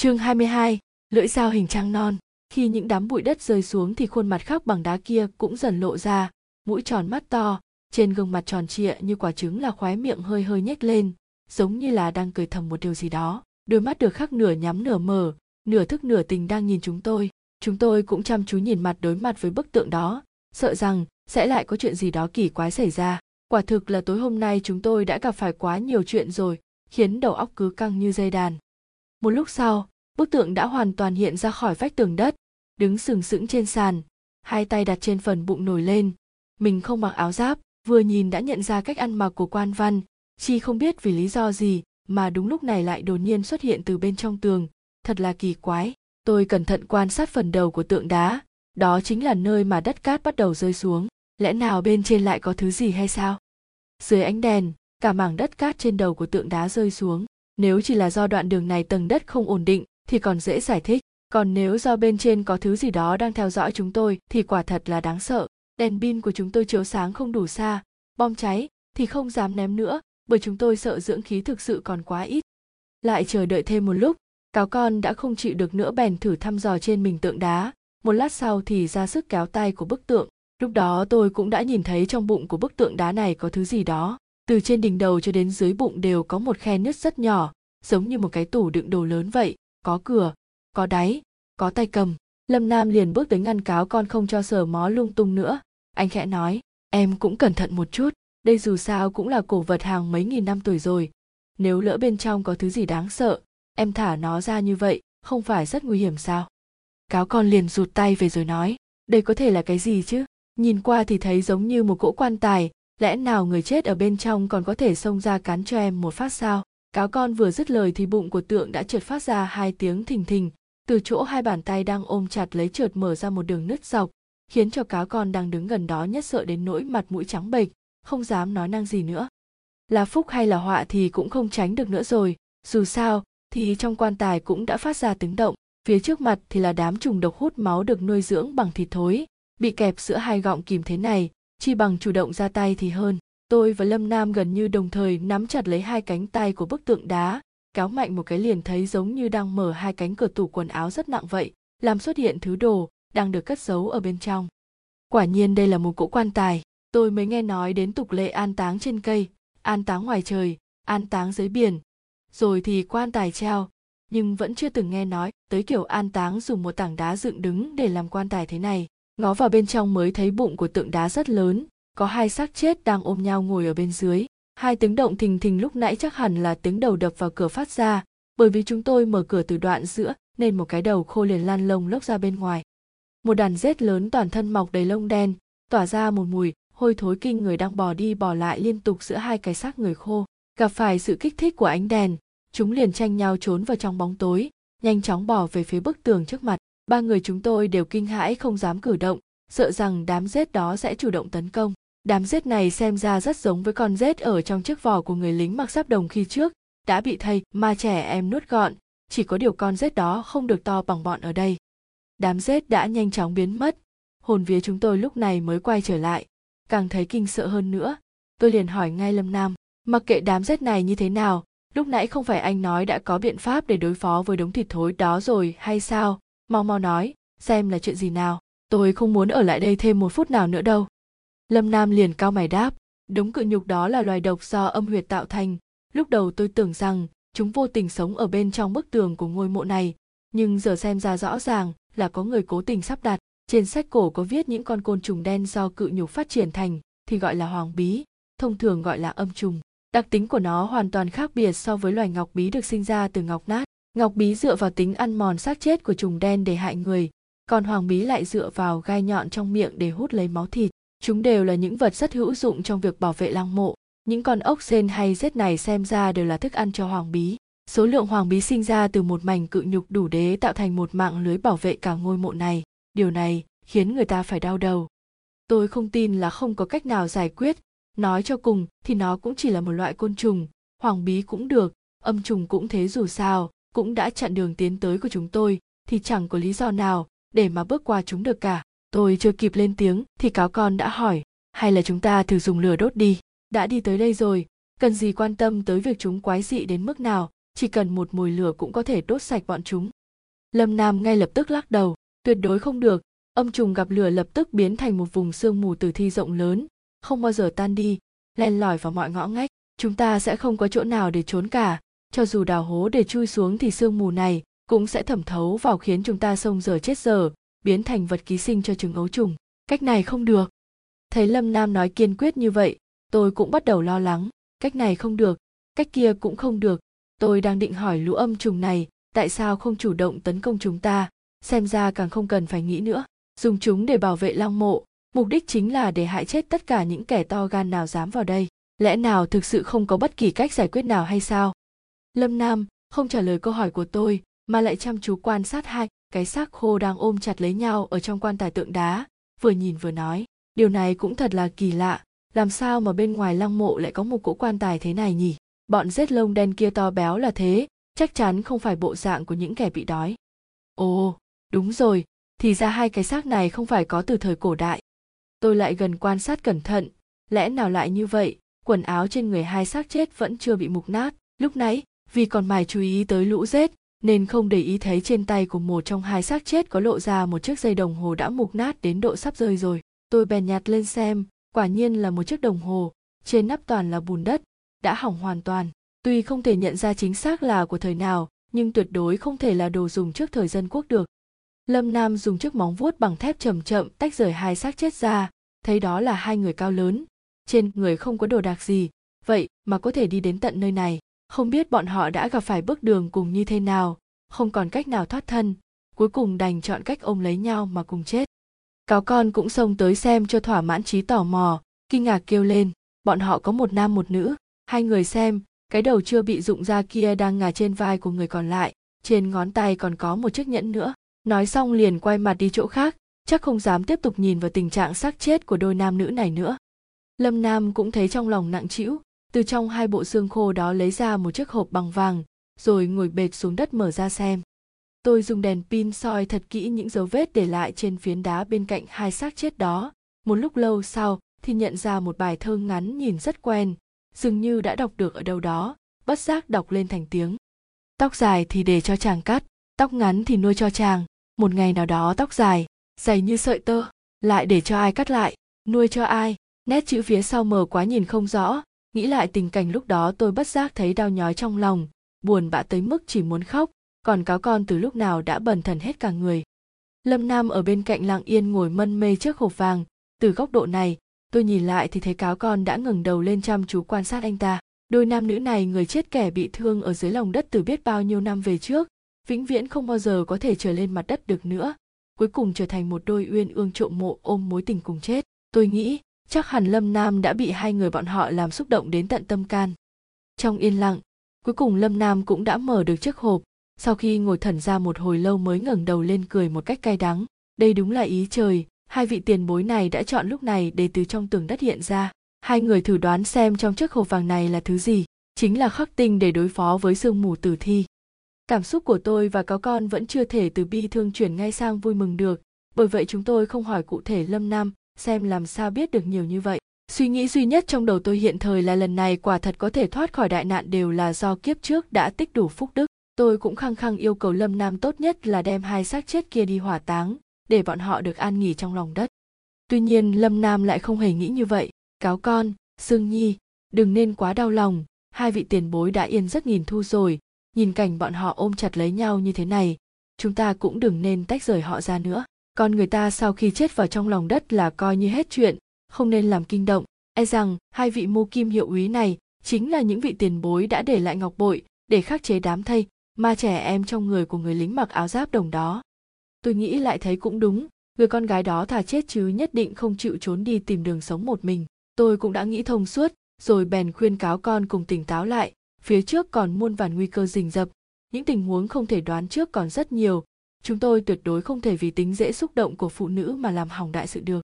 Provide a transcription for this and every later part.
Chương 22, lưỡi dao hình trăng non. Khi những đám bụi đất rơi xuống thì khuôn mặt khắc bằng đá kia cũng dần lộ ra, mũi tròn mắt to, trên gương mặt tròn trịa như quả trứng là khóe miệng hơi hơi nhếch lên, giống như là đang cười thầm một điều gì đó. Đôi mắt được khắc nửa nhắm nửa mở, nửa thức nửa tình đang nhìn chúng tôi. Chúng tôi cũng chăm chú nhìn mặt đối mặt với bức tượng đó, sợ rằng sẽ lại có chuyện gì đó kỳ quái xảy ra. Quả thực là tối hôm nay chúng tôi đã gặp phải quá nhiều chuyện rồi, khiến đầu óc cứ căng như dây đàn. Một lúc sau, bức tượng đã hoàn toàn hiện ra khỏi vách tường đất, đứng sừng sững trên sàn, hai tay đặt trên phần bụng nổi lên. Mình không mặc áo giáp, vừa nhìn đã nhận ra cách ăn mặc của quan văn, chi không biết vì lý do gì mà đúng lúc này lại đột nhiên xuất hiện từ bên trong tường, thật là kỳ quái. Tôi cẩn thận quan sát phần đầu của tượng đá, đó chính là nơi mà đất cát bắt đầu rơi xuống. Lẽ nào bên trên lại có thứ gì hay sao? Dưới ánh đèn, cả mảng đất cát trên đầu của tượng đá rơi xuống. Nếu chỉ là do đoạn đường này tầng đất không ổn định thì còn dễ giải thích. Còn nếu do bên trên có thứ gì đó đang theo dõi chúng tôi thì quả thật là đáng sợ. Đèn pin của chúng tôi chiếu sáng không đủ xa, bom cháy thì không dám ném nữa bởi chúng tôi sợ dưỡng khí thực sự còn quá ít. Lại chờ đợi thêm một lúc, cáo con đã không chịu được nữa bèn thử thăm dò trên mình tượng đá. Một lát sau thì ra sức kéo tay của bức tượng. Lúc đó tôi cũng đã nhìn thấy trong bụng của bức tượng đá này có thứ gì đó từ trên đỉnh đầu cho đến dưới bụng đều có một khe nứt rất nhỏ giống như một cái tủ đựng đồ lớn vậy có cửa, có đáy, có tay cầm. Lâm nam liền bước tới ngăn cáo con không cho sờ mó lung tung nữa. Anh khẽ nói, em cũng cẩn thận một chút, đây dù sao cũng là cổ vật hàng mấy nghìn năm tuổi rồi. Nếu lỡ bên trong có thứ gì đáng sợ, em thả nó ra như vậy, không phải rất nguy hiểm sao? Cáo con liền rụt tay về rồi nói, đây có thể là cái gì chứ? Nhìn qua thì thấy giống như một cỗ quan tài, lẽ nào người chết ở bên trong còn có thể xông ra cắn cho em một phát sao? Cáo con vừa dứt lời thì bụng của tượng đã trượt phát ra hai tiếng thình thình. Từ chỗ hai bàn tay đang ôm chặt lấy trượt mở ra một đường nứt dọc, khiến cho cáo con đang đứng gần đó nhất sợ đến nỗi mặt mũi trắng bệch, không dám nói năng gì nữa. Là phúc hay là họa thì cũng không tránh được nữa rồi. Dù sao, thì trong quan tài cũng đã phát ra tiếng động. Phía trước mặt thì là đám trùng độc hút máu được nuôi dưỡng bằng thịt thối. Bị kẹp giữa hai gọng kìm thế này, chi bằng chủ động ra tay thì hơn tôi và lâm nam gần như đồng thời nắm chặt lấy hai cánh tay của bức tượng đá kéo mạnh một cái liền thấy giống như đang mở hai cánh cửa tủ quần áo rất nặng vậy, làm xuất hiện thứ đồ đang được cất giấu ở bên trong. Quả nhiên đây là một cỗ quan tài, tôi mới nghe nói đến tục lệ an táng trên cây, an táng ngoài trời, an táng dưới biển. Rồi thì quan tài treo, nhưng vẫn chưa từng nghe nói tới kiểu an táng dùng một tảng đá dựng đứng để làm quan tài thế này. Ngó vào bên trong mới thấy bụng của tượng đá rất lớn có hai xác chết đang ôm nhau ngồi ở bên dưới. Hai tiếng động thình thình lúc nãy chắc hẳn là tiếng đầu đập vào cửa phát ra. Bởi vì chúng tôi mở cửa từ đoạn giữa, nên một cái đầu khô liền lan lông lốc ra bên ngoài. Một đàn rết lớn toàn thân mọc đầy lông đen, tỏa ra một mùi hôi thối kinh người đang bò đi bò lại liên tục giữa hai cái xác người khô. Gặp phải sự kích thích của ánh đèn, chúng liền tranh nhau trốn vào trong bóng tối, nhanh chóng bỏ về phía bức tường trước mặt. Ba người chúng tôi đều kinh hãi không dám cử động, sợ rằng đám rết đó sẽ chủ động tấn công đám rết này xem ra rất giống với con rết ở trong chiếc vỏ của người lính mặc giáp đồng khi trước, đã bị thầy mà trẻ em nuốt gọn. Chỉ có điều con rết đó không được to bằng bọn ở đây. Đám rết đã nhanh chóng biến mất. Hồn vía chúng tôi lúc này mới quay trở lại. Càng thấy kinh sợ hơn nữa. Tôi liền hỏi ngay lâm nam, mặc kệ đám rết này như thế nào, lúc nãy không phải anh nói đã có biện pháp để đối phó với đống thịt thối đó rồi hay sao? Mau mau nói, xem là chuyện gì nào. Tôi không muốn ở lại đây thêm một phút nào nữa đâu lâm nam liền cao mày đáp đống cự nhục đó là loài độc do âm huyệt tạo thành. Lúc đầu tôi tưởng rằng chúng vô tình sống ở bên trong bức tường của ngôi mộ này, nhưng giờ xem ra rõ ràng là có người cố tình sắp đặt. Trên sách cổ có viết những con côn trùng đen do cự nhục phát triển thành, thì gọi là hoàng bí, thông thường gọi là âm trùng. Đặc tính của nó hoàn toàn khác biệt so với loài ngọc bí được sinh ra từ ngọc nát. Ngọc bí dựa vào tính ăn mòn xác chết của trùng đen để hại người, còn hoàng bí lại dựa vào gai nhọn trong miệng để hút lấy máu thịt chúng đều là những vật rất hữu dụng trong việc bảo vệ lăng mộ. Những con ốc sên hay rết này xem ra đều là thức ăn cho hoàng bí. Số lượng hoàng bí sinh ra từ một mảnh cự nhục đủ đế tạo thành một mạng lưới bảo vệ cả ngôi mộ này. Điều này khiến người ta phải đau đầu. Tôi không tin là không có cách nào giải quyết. Nói cho cùng thì nó cũng chỉ là một loại côn trùng. Hoàng bí cũng được, âm trùng cũng thế dù sao, cũng đã chặn đường tiến tới của chúng tôi, thì chẳng có lý do nào để mà bước qua chúng được cả tôi chưa kịp lên tiếng, thì cáo con đã hỏi, hay là chúng ta thử dùng lửa đốt đi? Đã đi tới đây rồi, cần gì quan tâm tới việc chúng quái dị đến mức nào? Chỉ cần một mồi lửa cũng có thể đốt sạch bọn chúng. Lâm nam ngay lập tức lắc đầu, tuyệt đối không được. Âm trùng gặp lửa lập tức biến thành một vùng sương mù tử thi rộng lớn, không bao giờ tan đi, len lỏi vào mọi ngõ ngách. Chúng ta sẽ không có chỗ nào để trốn cả. Cho dù đào hố để chui xuống thì sương mù này cũng sẽ thẩm thấu vào khiến chúng ta sông giờ chết giờ biến thành vật ký sinh cho trứng ấu trùng. Cách này không được. Thấy lâm nam nói kiên quyết như vậy, tôi cũng bắt đầu lo lắng. Cách này không được, cách kia cũng không được. Tôi đang định hỏi lũ âm trùng này, tại sao không chủ động tấn công chúng ta? Xem ra càng không cần phải nghĩ nữa. Dùng chúng để bảo vệ long mộ, mục đích chính là để hại chết tất cả những kẻ to gan nào dám vào đây. Lẽ nào thực sự không có bất kỳ cách giải quyết nào hay sao? Lâm nam không trả lời câu hỏi của tôi, mà lại chăm chú quan sát hai cái xác khô đang ôm chặt lấy nhau ở trong quan tài tượng đá, vừa nhìn vừa nói, điều này cũng thật là kỳ lạ, làm sao mà bên ngoài lăng mộ lại có một cỗ quan tài thế này nhỉ? Bọn rết lông đen kia to béo là thế, chắc chắn không phải bộ dạng của những kẻ bị đói. Ồ, đúng rồi, thì ra hai cái xác này không phải có từ thời cổ đại. Tôi lại gần quan sát cẩn thận, lẽ nào lại như vậy? Quần áo trên người hai xác chết vẫn chưa bị mục nát. Lúc nãy, vì còn mải chú ý tới lũ rết nên không để ý thấy trên tay của một trong hai xác chết có lộ ra một chiếc dây đồng hồ đã mục nát đến độ sắp rơi rồi. Tôi bèn nhặt lên xem, quả nhiên là một chiếc đồng hồ, trên nắp toàn là bùn đất, đã hỏng hoàn toàn. Tuy không thể nhận ra chính xác là của thời nào, nhưng tuyệt đối không thể là đồ dùng trước thời dân quốc được. Lâm nam dùng chiếc móng vuốt bằng thép chậm chậm tách rời hai xác chết ra, thấy đó là hai người cao lớn, trên người không có đồ đạc gì, vậy mà có thể đi đến tận nơi này không biết bọn họ đã gặp phải bước đường cùng như thế nào, không còn cách nào thoát thân, cuối cùng đành chọn cách ôm lấy nhau mà cùng chết. Cáo con cũng xông tới xem cho thỏa mãn trí tò mò, kinh ngạc kêu lên, bọn họ có một nam một nữ, hai người xem, cái đầu chưa bị rụng ra kia đang ngả trên vai của người còn lại, trên ngón tay còn có một chiếc nhẫn nữa. Nói xong liền quay mặt đi chỗ khác, chắc không dám tiếp tục nhìn vào tình trạng xác chết của đôi nam nữ này nữa. Lâm nam cũng thấy trong lòng nặng trĩu từ trong hai bộ xương khô đó lấy ra một chiếc hộp bằng vàng, rồi ngồi bệt xuống đất mở ra xem. Tôi dùng đèn pin soi thật kỹ những dấu vết để lại trên phiến đá bên cạnh hai xác chết đó. Một lúc lâu sau thì nhận ra một bài thơ ngắn nhìn rất quen, dường như đã đọc được ở đâu đó, bất giác đọc lên thành tiếng. Tóc dài thì để cho chàng cắt, tóc ngắn thì nuôi cho chàng. Một ngày nào đó tóc dài, dày như sợi tơ, lại để cho ai cắt lại, nuôi cho ai? Nét chữ phía sau mờ quá nhìn không rõ nghĩ lại tình cảnh lúc đó tôi bất giác thấy đau nhói trong lòng, buồn bã tới mức chỉ muốn khóc, còn cáo con từ lúc nào đã bần thần hết cả người. Lâm nam ở bên cạnh lặng yên ngồi mân mê trước hộp vàng. Từ góc độ này, tôi nhìn lại thì thấy cáo con đã ngẩng đầu lên chăm chú quan sát anh ta. Đôi nam nữ này, người chết kẻ bị thương ở dưới lòng đất từ biết bao nhiêu năm về trước, vĩnh viễn không bao giờ có thể trở lên mặt đất được nữa. Cuối cùng trở thành một đôi uyên ương trộm mộ ôm mối tình cùng chết. Tôi nghĩ chắc hẳn lâm nam đã bị hai người bọn họ làm xúc động đến tận tâm can. Trong yên lặng, cuối cùng lâm nam cũng đã mở được chiếc hộp. Sau khi ngồi thần ra một hồi lâu mới ngẩng đầu lên cười một cách cay đắng. Đây đúng là ý trời. Hai vị tiền bối này đã chọn lúc này để từ trong tường đất hiện ra. Hai người thử đoán xem trong chiếc hộp vàng này là thứ gì. Chính là khắc tinh để đối phó với sương mù tử thi. Cảm xúc của tôi và có con vẫn chưa thể từ bi thương chuyển ngay sang vui mừng được. Bởi vậy chúng tôi không hỏi cụ thể lâm nam xem làm sao biết được nhiều như vậy. Suy nghĩ duy nhất trong đầu tôi hiện thời là lần này quả thật có thể thoát khỏi đại nạn đều là do kiếp trước đã tích đủ phúc đức. Tôi cũng khăng khăng yêu cầu lâm nam tốt nhất là đem hai xác chết kia đi hỏa táng, để bọn họ được an nghỉ trong lòng đất. Tuy nhiên, lâm nam lại không hề nghĩ như vậy. Cáo con, sương nhi, đừng nên quá đau lòng. Hai vị tiền bối đã yên rất nghìn thu rồi. Nhìn cảnh bọn họ ôm chặt lấy nhau như thế này, chúng ta cũng đừng nên tách rời họ ra nữa con người ta sau khi chết vào trong lòng đất là coi như hết chuyện, không nên làm kinh động. E rằng, hai vị mô kim hiệu úy này chính là những vị tiền bối đã để lại ngọc bội để khắc chế đám thây ma trẻ em trong người của người lính mặc áo giáp đồng đó. Tôi nghĩ lại thấy cũng đúng, người con gái đó thà chết chứ nhất định không chịu trốn đi tìm đường sống một mình. Tôi cũng đã nghĩ thông suốt, rồi bèn khuyên cáo con cùng tỉnh táo lại, phía trước còn muôn vàn nguy cơ rình rập, những tình huống không thể đoán trước còn rất nhiều chúng tôi tuyệt đối không thể vì tính dễ xúc động của phụ nữ mà làm hỏng đại sự được.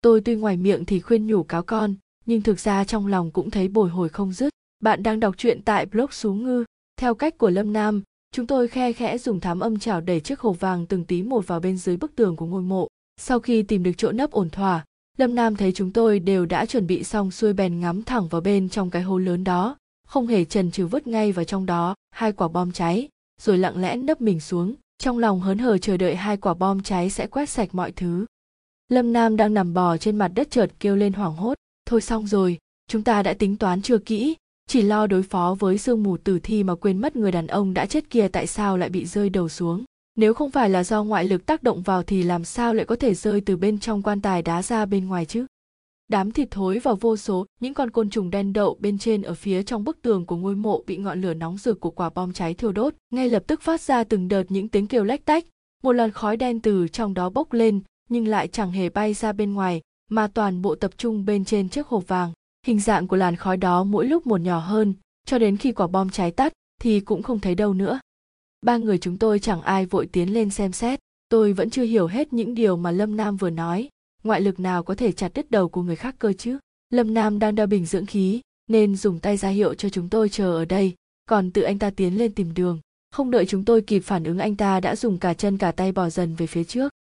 Tôi tuy ngoài miệng thì khuyên nhủ cáo con, nhưng thực ra trong lòng cũng thấy bồi hồi không dứt. Bạn đang đọc truyện tại blog xú ngư. Theo cách của lâm nam, chúng tôi khe khẽ dùng thám âm chảo đẩy chiếc hộp vàng từng tí một vào bên dưới bức tường của ngôi mộ. Sau khi tìm được chỗ nấp ổn thỏa, lâm nam thấy chúng tôi đều đã chuẩn bị xong xuôi bèn ngắm thẳng vào bên trong cái hố lớn đó, không hề chần chừ vứt ngay vào trong đó, hai quả bom cháy, rồi lặng lẽ nấp mình xuống trong lòng hớn hở chờ đợi hai quả bom cháy sẽ quét sạch mọi thứ. Lâm nam đang nằm bò trên mặt đất chợt kêu lên hoảng hốt. Thôi xong rồi, chúng ta đã tính toán chưa kỹ. Chỉ lo đối phó với sương mù tử thi mà quên mất người đàn ông đã chết kia tại sao lại bị rơi đầu xuống. Nếu không phải là do ngoại lực tác động vào thì làm sao lại có thể rơi từ bên trong quan tài đá ra bên ngoài chứ? Đám thịt thối và vô số những con côn trùng đen đậu bên trên ở phía trong bức tường của ngôi mộ bị ngọn lửa nóng rực của quả bom cháy thiêu đốt, ngay lập tức phát ra từng đợt những tiếng kêu lách tách. Một làn khói đen từ trong đó bốc lên, nhưng lại chẳng hề bay ra bên ngoài, mà toàn bộ tập trung bên trên chiếc hộp vàng. Hình dạng của làn khói đó mỗi lúc một nhỏ hơn, cho đến khi quả bom cháy tắt thì cũng không thấy đâu nữa. Ba người chúng tôi chẳng ai vội tiến lên xem xét, tôi vẫn chưa hiểu hết những điều mà lâm nam vừa nói ngoại lực nào có thể chặt đứt đầu của người khác cơ chứ? Lâm nam đang đeo bình dưỡng khí, nên dùng tay ra hiệu cho chúng tôi chờ ở đây. Còn tự anh ta tiến lên tìm đường. Không đợi chúng tôi kịp phản ứng, anh ta đã dùng cả chân cả tay bò dần về phía trước.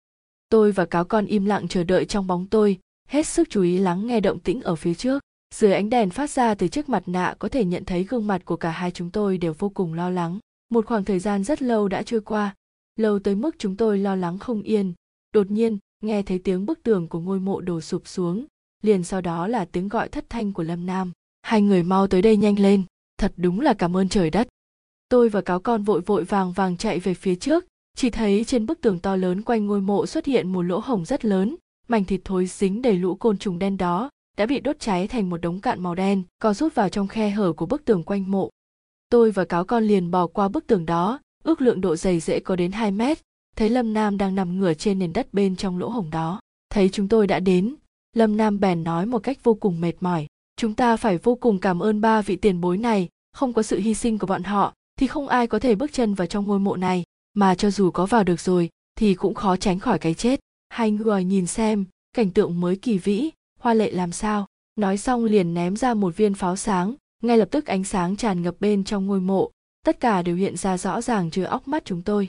Tôi và cáo con im lặng chờ đợi trong bóng tôi, hết sức chú ý lắng nghe động tĩnh ở phía trước. Dưới ánh đèn phát ra từ chiếc mặt nạ, có thể nhận thấy gương mặt của cả hai chúng tôi đều vô cùng lo lắng. Một khoảng thời gian rất lâu đã trôi qua, lâu tới mức chúng tôi lo lắng không yên. Đột nhiên nghe thấy tiếng bức tường của ngôi mộ đổ sụp xuống, liền sau đó là tiếng gọi thất thanh của lâm nam. Hai người mau tới đây nhanh lên, thật đúng là cảm ơn trời đất. Tôi và cáo con vội vội vàng vàng chạy về phía trước, chỉ thấy trên bức tường to lớn quanh ngôi mộ xuất hiện một lỗ hổng rất lớn, mảnh thịt thối dính đầy lũ côn trùng đen đó đã bị đốt cháy thành một đống cạn màu đen, co rút vào trong khe hở của bức tường quanh mộ. Tôi và cáo con liền bò qua bức tường đó, ước lượng độ dày dễ có đến 2 mét thấy lâm nam đang nằm ngửa trên nền đất bên trong lỗ hổng đó. Thấy chúng tôi đã đến, lâm nam bèn nói một cách vô cùng mệt mỏi. Chúng ta phải vô cùng cảm ơn ba vị tiền bối này, không có sự hy sinh của bọn họ, thì không ai có thể bước chân vào trong ngôi mộ này. Mà cho dù có vào được rồi, thì cũng khó tránh khỏi cái chết. Hai người nhìn xem, cảnh tượng mới kỳ vĩ, hoa lệ làm sao. Nói xong liền ném ra một viên pháo sáng, ngay lập tức ánh sáng tràn ngập bên trong ngôi mộ. Tất cả đều hiện ra rõ ràng trừ óc mắt chúng tôi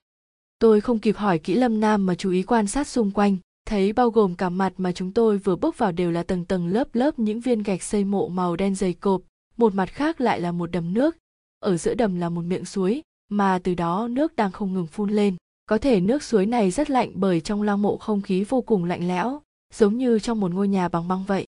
tôi không kịp hỏi kỹ lâm nam mà chú ý quan sát xung quanh, thấy bao gồm cả mặt mà chúng tôi vừa bước vào đều là tầng tầng lớp lớp những viên gạch xây mộ màu đen dày cộp, một mặt khác lại là một đầm nước, ở giữa đầm là một miệng suối, mà từ đó nước đang không ngừng phun lên. Có thể nước suối này rất lạnh bởi trong lăng mộ không khí vô cùng lạnh lẽo, giống như trong một ngôi nhà bằng băng vậy.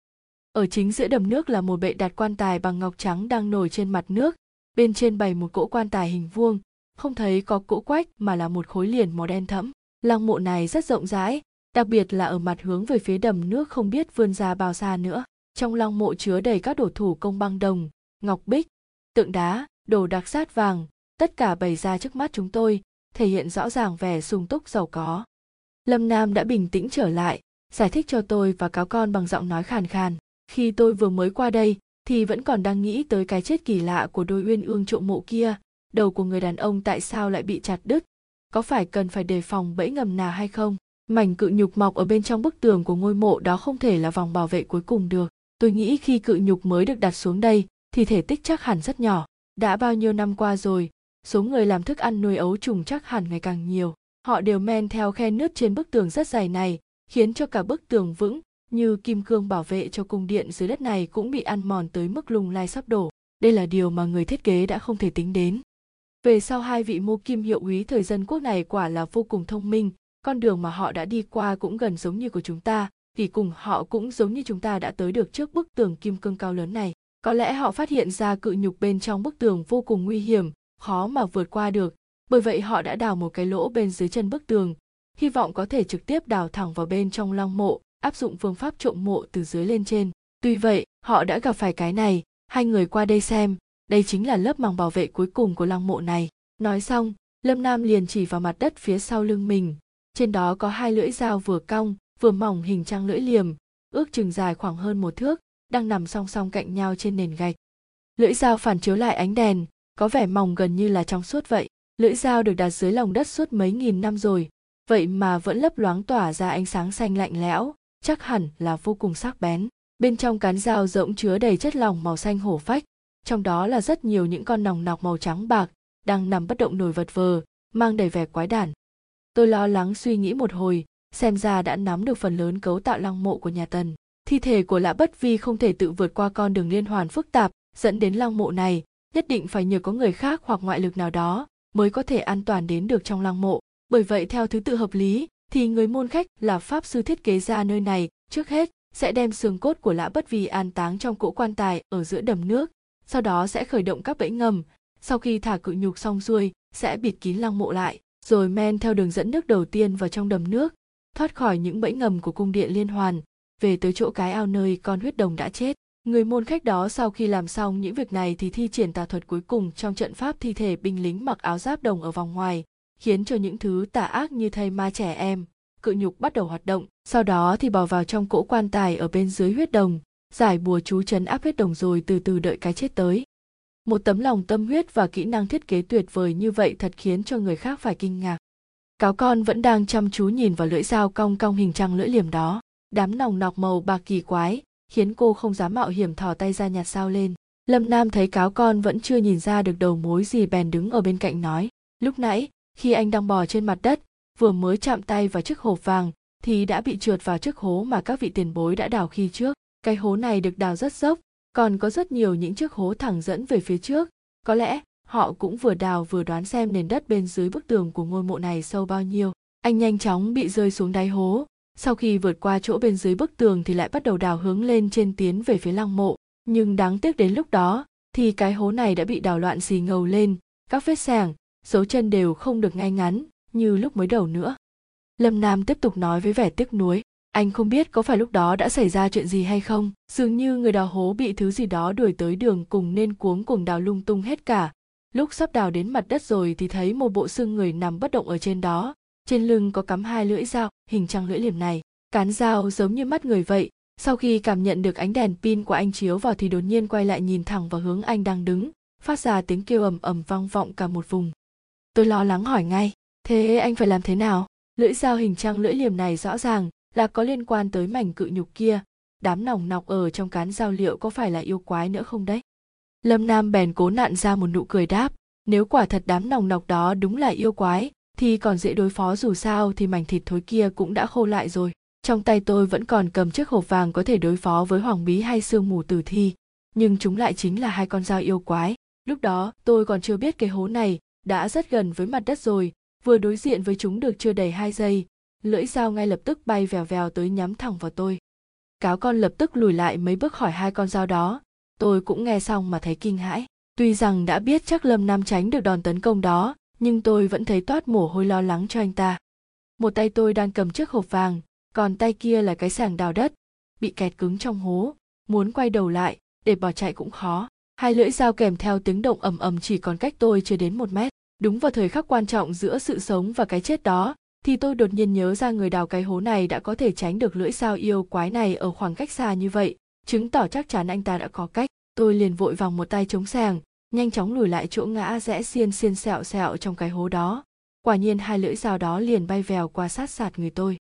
Ở chính giữa đầm nước là một bệ đặt quan tài bằng ngọc trắng đang nổi trên mặt nước, bên trên bày một cỗ quan tài hình vuông không thấy có cỗ quách mà là một khối liền màu đen thẫm. Lăng mộ này rất rộng rãi, đặc biệt là ở mặt hướng về phía đầm nước không biết vươn ra bao xa nữa. Trong lăng mộ chứa đầy các đồ thủ công băng đồng, ngọc bích, tượng đá, đồ đặc sát vàng, tất cả bày ra trước mắt chúng tôi, thể hiện rõ ràng vẻ sung túc giàu có. Lâm nam đã bình tĩnh trở lại, giải thích cho tôi và cáo con bằng giọng nói khàn khàn. Khi tôi vừa mới qua đây, thì vẫn còn đang nghĩ tới cái chết kỳ lạ của đôi uyên ương trộm mộ kia đầu của người đàn ông tại sao lại bị chặt đứt? Có phải cần phải đề phòng bẫy ngầm nào hay không? Mảnh cự nhục mọc ở bên trong bức tường của ngôi mộ đó không thể là vòng bảo vệ cuối cùng được. Tôi nghĩ khi cự nhục mới được đặt xuống đây, thì thể tích chắc hẳn rất nhỏ. Đã bao nhiêu năm qua rồi, số người làm thức ăn nuôi ấu trùng chắc hẳn ngày càng nhiều. Họ đều men theo khe nứt trên bức tường rất dày này, khiến cho cả bức tường vững, như kim cương bảo vệ cho cung điện dưới đất này cũng bị ăn mòn tới mức lung lai sắp đổ. Đây là điều mà người thiết kế đã không thể tính đến về sau hai vị mô kim hiệu úy thời dân quốc này quả là vô cùng thông minh, con đường mà họ đã đi qua cũng gần giống như của chúng ta vì cùng họ cũng giống như chúng ta đã tới được trước bức tường kim cương cao lớn này. Có lẽ họ phát hiện ra cự nhục bên trong bức tường vô cùng nguy hiểm, khó mà vượt qua được. Bởi vậy họ đã đào một cái lỗ bên dưới chân bức tường, hy vọng có thể trực tiếp đào thẳng vào bên trong long mộ, áp dụng phương pháp trộm mộ từ dưới lên trên. Tuy vậy, họ đã gặp phải cái này, hai người qua đây xem đây chính là lớp màng bảo vệ cuối cùng của lăng mộ này. Nói xong, lâm nam liền chỉ vào mặt đất phía sau lưng mình. Trên đó có hai lưỡi dao vừa cong, vừa mỏng hình trang lưỡi liềm, ước chừng dài khoảng hơn một thước, đang nằm song song cạnh nhau trên nền gạch. Lưỡi dao phản chiếu lại ánh đèn, có vẻ mỏng gần như là trong suốt vậy. Lưỡi dao được đặt dưới lòng đất suốt mấy nghìn năm rồi, vậy mà vẫn lấp loáng tỏa ra ánh sáng xanh lạnh lẽo, chắc hẳn là vô cùng sắc bén. Bên trong cán dao rỗng chứa đầy chất lỏng màu xanh hổ phách trong đó là rất nhiều những con nòng nọc màu trắng bạc đang nằm bất động nổi vật vờ, mang đầy vẻ quái đản. Tôi lo lắng suy nghĩ một hồi, xem ra đã nắm được phần lớn cấu tạo lăng mộ của nhà tần. Thi thể của lã bất vi không thể tự vượt qua con đường liên hoàn phức tạp dẫn đến lăng mộ này, nhất định phải nhờ có người khác hoặc ngoại lực nào đó mới có thể an toàn đến được trong lăng mộ. Bởi vậy, theo thứ tự hợp lý, thì người môn khách là pháp sư thiết kế ra nơi này, trước hết sẽ đem xương cốt của lã bất vi an táng trong cỗ quan tài ở giữa đầm nước sau đó sẽ khởi động các bẫy ngầm. Sau khi thả cự nhục xong xuôi, sẽ bịt kín lăng mộ lại, rồi men theo đường dẫn nước đầu tiên vào trong đầm nước, thoát khỏi những bẫy ngầm của cung điện liên hoàn, về tới chỗ cái ao nơi con huyết đồng đã chết. Người môn khách đó sau khi làm xong những việc này thì thi triển tà thuật cuối cùng trong trận pháp thi thể binh lính mặc áo giáp đồng ở vòng ngoài, khiến cho những thứ tà ác như thây ma trẻ em, cự nhục bắt đầu hoạt động. Sau đó thì bỏ vào trong cỗ quan tài ở bên dưới huyết đồng giải bùa chú chấn áp hết đồng rồi từ từ đợi cái chết tới. Một tấm lòng tâm huyết và kỹ năng thiết kế tuyệt vời như vậy thật khiến cho người khác phải kinh ngạc. Cáo con vẫn đang chăm chú nhìn vào lưỡi dao cong cong hình trăng lưỡi liềm đó. Đám nòng nọc màu bạc kỳ quái, khiến cô không dám mạo hiểm thò tay ra nhặt sao lên. Lâm nam thấy cáo con vẫn chưa nhìn ra được đầu mối gì bèn đứng ở bên cạnh nói, lúc nãy, khi anh đang bò trên mặt đất, vừa mới chạm tay vào chiếc hộp vàng, thì đã bị trượt vào chiếc hố mà các vị tiền bối đã đào khi trước cái hố này được đào rất dốc, còn có rất nhiều những chiếc hố thẳng dẫn về phía trước. Có lẽ, họ cũng vừa đào vừa đoán xem nền đất bên dưới bức tường của ngôi mộ này sâu bao nhiêu. Anh nhanh chóng bị rơi xuống đáy hố. Sau khi vượt qua chỗ bên dưới bức tường thì lại bắt đầu đào hướng lên trên tiến về phía lăng mộ. Nhưng đáng tiếc đến lúc đó, thì cái hố này đã bị đào loạn xì ngầu lên. Các vết sẻng dấu chân đều không được ngay ngắn như lúc mới đầu nữa. Lâm nam tiếp tục nói với vẻ tiếc nuối anh không biết có phải lúc đó đã xảy ra chuyện gì hay không, dường như người đào hố bị thứ gì đó đuổi tới đường cùng nên cuống cùng đào lung tung hết cả. Lúc sắp đào đến mặt đất rồi thì thấy một bộ xương người nằm bất động ở trên đó. Trên lưng có cắm hai lưỡi dao, hình trăng lưỡi liềm này. Cán dao giống như mắt người vậy. Sau khi cảm nhận được ánh đèn pin của anh chiếu vào thì đột nhiên quay lại nhìn thẳng vào hướng anh đang đứng, phát ra tiếng kêu ầm ầm vang vọng cả một vùng. Tôi lo lắng hỏi ngay, thế anh phải làm thế nào? Lưỡi dao hình trăng lưỡi liềm này rõ ràng là có liên quan tới mảnh cự nhục kia. Đám nòng nọc ở trong cán dao liệu có phải là yêu quái nữa không đấy? Lâm nam bèn cố nặn ra một nụ cười đáp, nếu quả thật đám nòng nọc đó đúng là yêu quái, thì còn dễ đối phó dù sao thì mảnh thịt thối kia cũng đã khô lại rồi. Trong tay tôi vẫn còn cầm chiếc hộp vàng có thể đối phó với hoàng bí hay sương mù tử thi, nhưng chúng lại chính là hai con dao yêu quái. Lúc đó, tôi còn chưa biết cái hố này đã rất gần với mặt đất rồi, vừa đối diện với chúng được chưa đầy hai giây lưỡi dao ngay lập tức bay vèo vèo tới nhắm thẳng vào tôi. Cáo con lập tức lùi lại mấy bước khỏi hai con dao đó. Tôi cũng nghe xong mà thấy kinh hãi. Tuy rằng đã biết chắc lâm nam tránh được đòn tấn công đó, nhưng tôi vẫn thấy toát mồ hôi lo lắng cho anh ta. Một tay tôi đang cầm chiếc hộp vàng, còn tay kia là cái sàng đào đất, bị kẹt cứng trong hố. Muốn quay đầu lại, để bỏ chạy cũng khó. Hai lưỡi dao kèm theo tiếng động ầm ầm chỉ còn cách tôi chưa đến một mét. Đúng vào thời khắc quan trọng giữa sự sống và cái chết đó thì tôi đột nhiên nhớ ra người đào cái hố này đã có thể tránh được lưỡi dao yêu quái này ở khoảng cách xa như vậy. Chứng tỏ chắc chắn anh ta đã có cách. Tôi liền vội vòng một tay chống sàng, nhanh chóng lùi lại chỗ ngã rẽ xiên xiên sẹo sẹo trong cái hố đó. Quả nhiên hai lưỡi dao đó liền bay vèo qua sát sạt người tôi.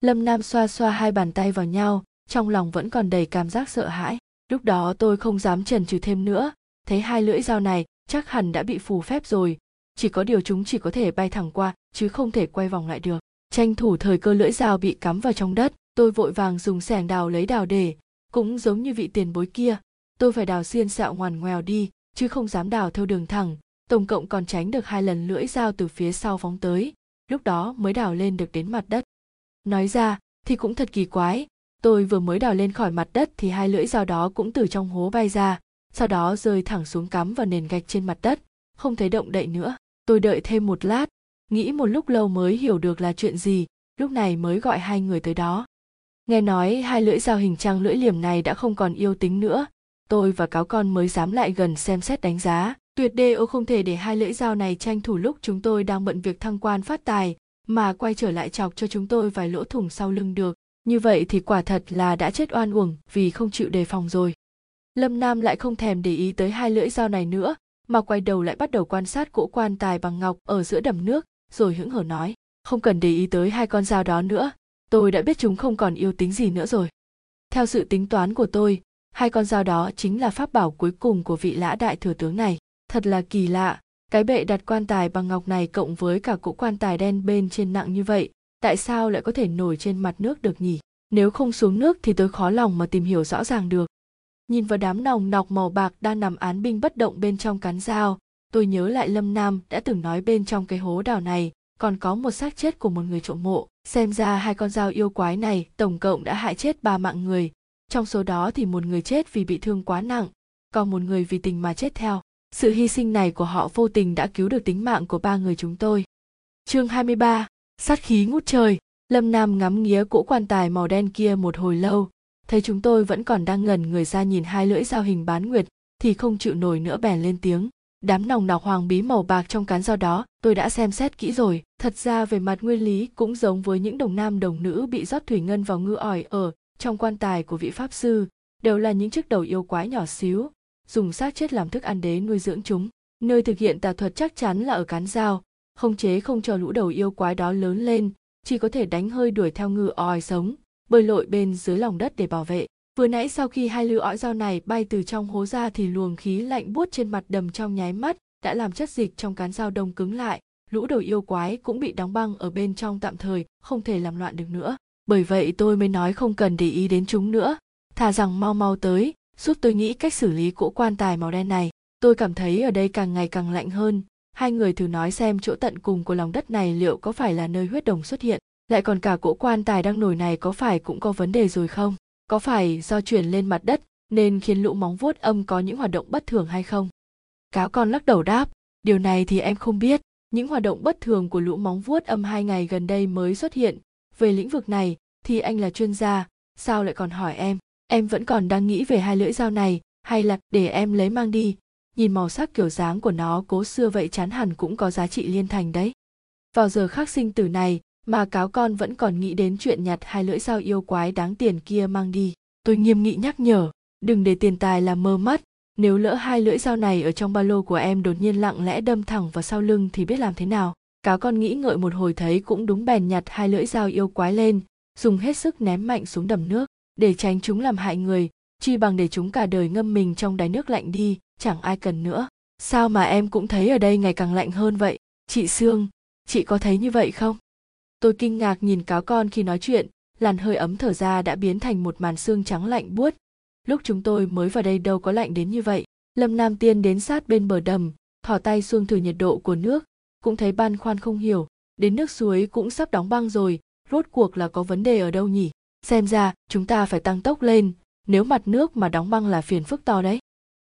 Lâm nam xoa xoa hai bàn tay vào nhau, trong lòng vẫn còn đầy cảm giác sợ hãi. Lúc đó tôi không dám chần chừ thêm nữa. Thấy hai lưỡi dao này, chắc hẳn đã bị phù phép rồi chỉ có điều chúng chỉ có thể bay thẳng qua, chứ không thể quay vòng lại được. Tranh thủ thời cơ lưỡi dao bị cắm vào trong đất, tôi vội vàng dùng xẻng đào lấy đào để. Cũng giống như vị tiền bối kia, tôi phải đào xiên xạo ngoằn ngoèo đi, chứ không dám đào theo đường thẳng. Tổng cộng còn tránh được hai lần lưỡi dao từ phía sau phóng tới. Lúc đó mới đào lên được đến mặt đất. Nói ra, thì cũng thật kỳ quái. Tôi vừa mới đào lên khỏi mặt đất thì hai lưỡi dao đó cũng từ trong hố bay ra, sau đó rơi thẳng xuống cắm vào nền gạch trên mặt đất, không thấy động đậy nữa tôi đợi thêm một lát, nghĩ một lúc lâu mới hiểu được là chuyện gì, lúc này mới gọi hai người tới đó. Nghe nói hai lưỡi dao hình trăng lưỡi liềm này đã không còn yêu tính nữa, tôi và cáo con mới dám lại gần xem xét đánh giá. Tuyệt đê ô không thể để hai lưỡi dao này tranh thủ lúc chúng tôi đang bận việc thăng quan phát tài, mà quay trở lại chọc cho chúng tôi vài lỗ thủng sau lưng được. Như vậy thì quả thật là đã chết oan uổng vì không chịu đề phòng rồi. Lâm nam lại không thèm để ý tới hai lưỡi dao này nữa mà quay đầu lại bắt đầu quan sát cỗ quan tài bằng ngọc ở giữa đầm nước, rồi hững hờ nói, không cần để ý tới hai con dao đó nữa, tôi đã biết chúng không còn yêu tính gì nữa rồi. Theo sự tính toán của tôi, hai con dao đó chính là pháp bảo cuối cùng của vị lã đại thừa tướng này. Thật là kỳ lạ, cái bệ đặt quan tài bằng ngọc này cộng với cả cỗ quan tài đen bên trên nặng như vậy, tại sao lại có thể nổi trên mặt nước được nhỉ? Nếu không xuống nước thì tôi khó lòng mà tìm hiểu rõ ràng được nhìn vào đám nòng nọc màu bạc đang nằm án binh bất động bên trong cán dao tôi nhớ lại lâm nam đã từng nói bên trong cái hố đào này còn có một xác chết của một người trộm mộ. Xem ra hai con dao yêu quái này tổng cộng đã hại chết ba mạng người. Trong số đó thì một người chết vì bị thương quá nặng còn một người vì tình mà chết theo. Sự hy sinh này của họ vô tình đã cứu được tính mạng của ba người chúng tôi. Chương 23, sát khí ngút trời. Lâm nam ngắm nghía cỗ quan tài màu đen kia một hồi lâu thấy chúng tôi vẫn còn đang ngần người ra nhìn hai lưỡi dao hình bán nguyệt, thì không chịu nổi nữa bèn lên tiếng. Đám nòng nọc hoàng bí màu bạc trong cán dao đó, tôi đã xem xét kỹ rồi. Thật ra về mặt nguyên lý cũng giống với những đồng nam đồng nữ bị rót thủy ngân vào ngư ỏi ở, trong quan tài của vị pháp sư, đều là những chiếc đầu yêu quái nhỏ xíu, dùng xác chết làm thức ăn đế nuôi dưỡng chúng. Nơi thực hiện tà thuật chắc chắn là ở cán dao, không chế không cho lũ đầu yêu quái đó lớn lên, chỉ có thể đánh hơi đuổi theo ngư ỏi sống bơi lội bên dưới lòng đất để bảo vệ. Vừa nãy sau khi hai lưỡi ỏi dao này bay từ trong hố ra thì luồng khí lạnh buốt trên mặt đầm trong nháy mắt đã làm chất dịch trong cán dao đông cứng lại. Lũ đầu yêu quái cũng bị đóng băng ở bên trong tạm thời, không thể làm loạn được nữa. Bởi vậy tôi mới nói không cần để ý đến chúng nữa. Thà rằng mau mau tới, giúp tôi nghĩ cách xử lý cỗ quan tài màu đen này. Tôi cảm thấy ở đây càng ngày càng lạnh hơn. Hai người thử nói xem chỗ tận cùng của lòng đất này liệu có phải là nơi huyết đồng xuất hiện lại còn cả cỗ quan tài đang nổi này có phải cũng có vấn đề rồi không? Có phải do chuyển lên mặt đất nên khiến lũ móng vuốt âm có những hoạt động bất thường hay không? Cáo con lắc đầu đáp, điều này thì em không biết. Những hoạt động bất thường của lũ móng vuốt âm hai ngày gần đây mới xuất hiện. Về lĩnh vực này thì anh là chuyên gia, sao lại còn hỏi em? Em vẫn còn đang nghĩ về hai lưỡi dao này, hay là để em lấy mang đi? Nhìn màu sắc kiểu dáng của nó cố xưa vậy chán hẳn cũng có giá trị liên thành đấy. Vào giờ khắc sinh tử này mà cáo con vẫn còn nghĩ đến chuyện nhặt hai lưỡi dao yêu quái đáng tiền kia mang đi. Tôi nghiêm nghị nhắc nhở, đừng để tiền tài làm mơ mắt. Nếu lỡ hai lưỡi dao này ở trong ba lô của em đột nhiên lặng lẽ đâm thẳng vào sau lưng thì biết làm thế nào? Cáo con nghĩ ngợi một hồi thấy cũng đúng bèn nhặt hai lưỡi dao yêu quái lên, dùng hết sức ném mạnh xuống đầm nước. Để tránh chúng làm hại người, chi bằng để chúng cả đời ngâm mình trong đáy nước lạnh đi, chẳng ai cần nữa. Sao mà em cũng thấy ở đây ngày càng lạnh hơn vậy? Chị sương, chị có thấy như vậy không? Tôi kinh ngạc nhìn cáo con khi nói chuyện, làn hơi ấm thở ra đã biến thành một màn xương trắng lạnh buốt. Lúc chúng tôi mới vào đây đâu có lạnh đến như vậy. Lâm nam tiên đến sát bên bờ đầm, thò tay xuông thử nhiệt độ của nước, cũng thấy băn khoăn không hiểu, đến nước suối cũng sắp đóng băng rồi, rốt cuộc là có vấn đề ở đâu nhỉ? Xem ra, chúng ta phải tăng tốc lên, nếu mặt nước mà đóng băng là phiền phức to đấy.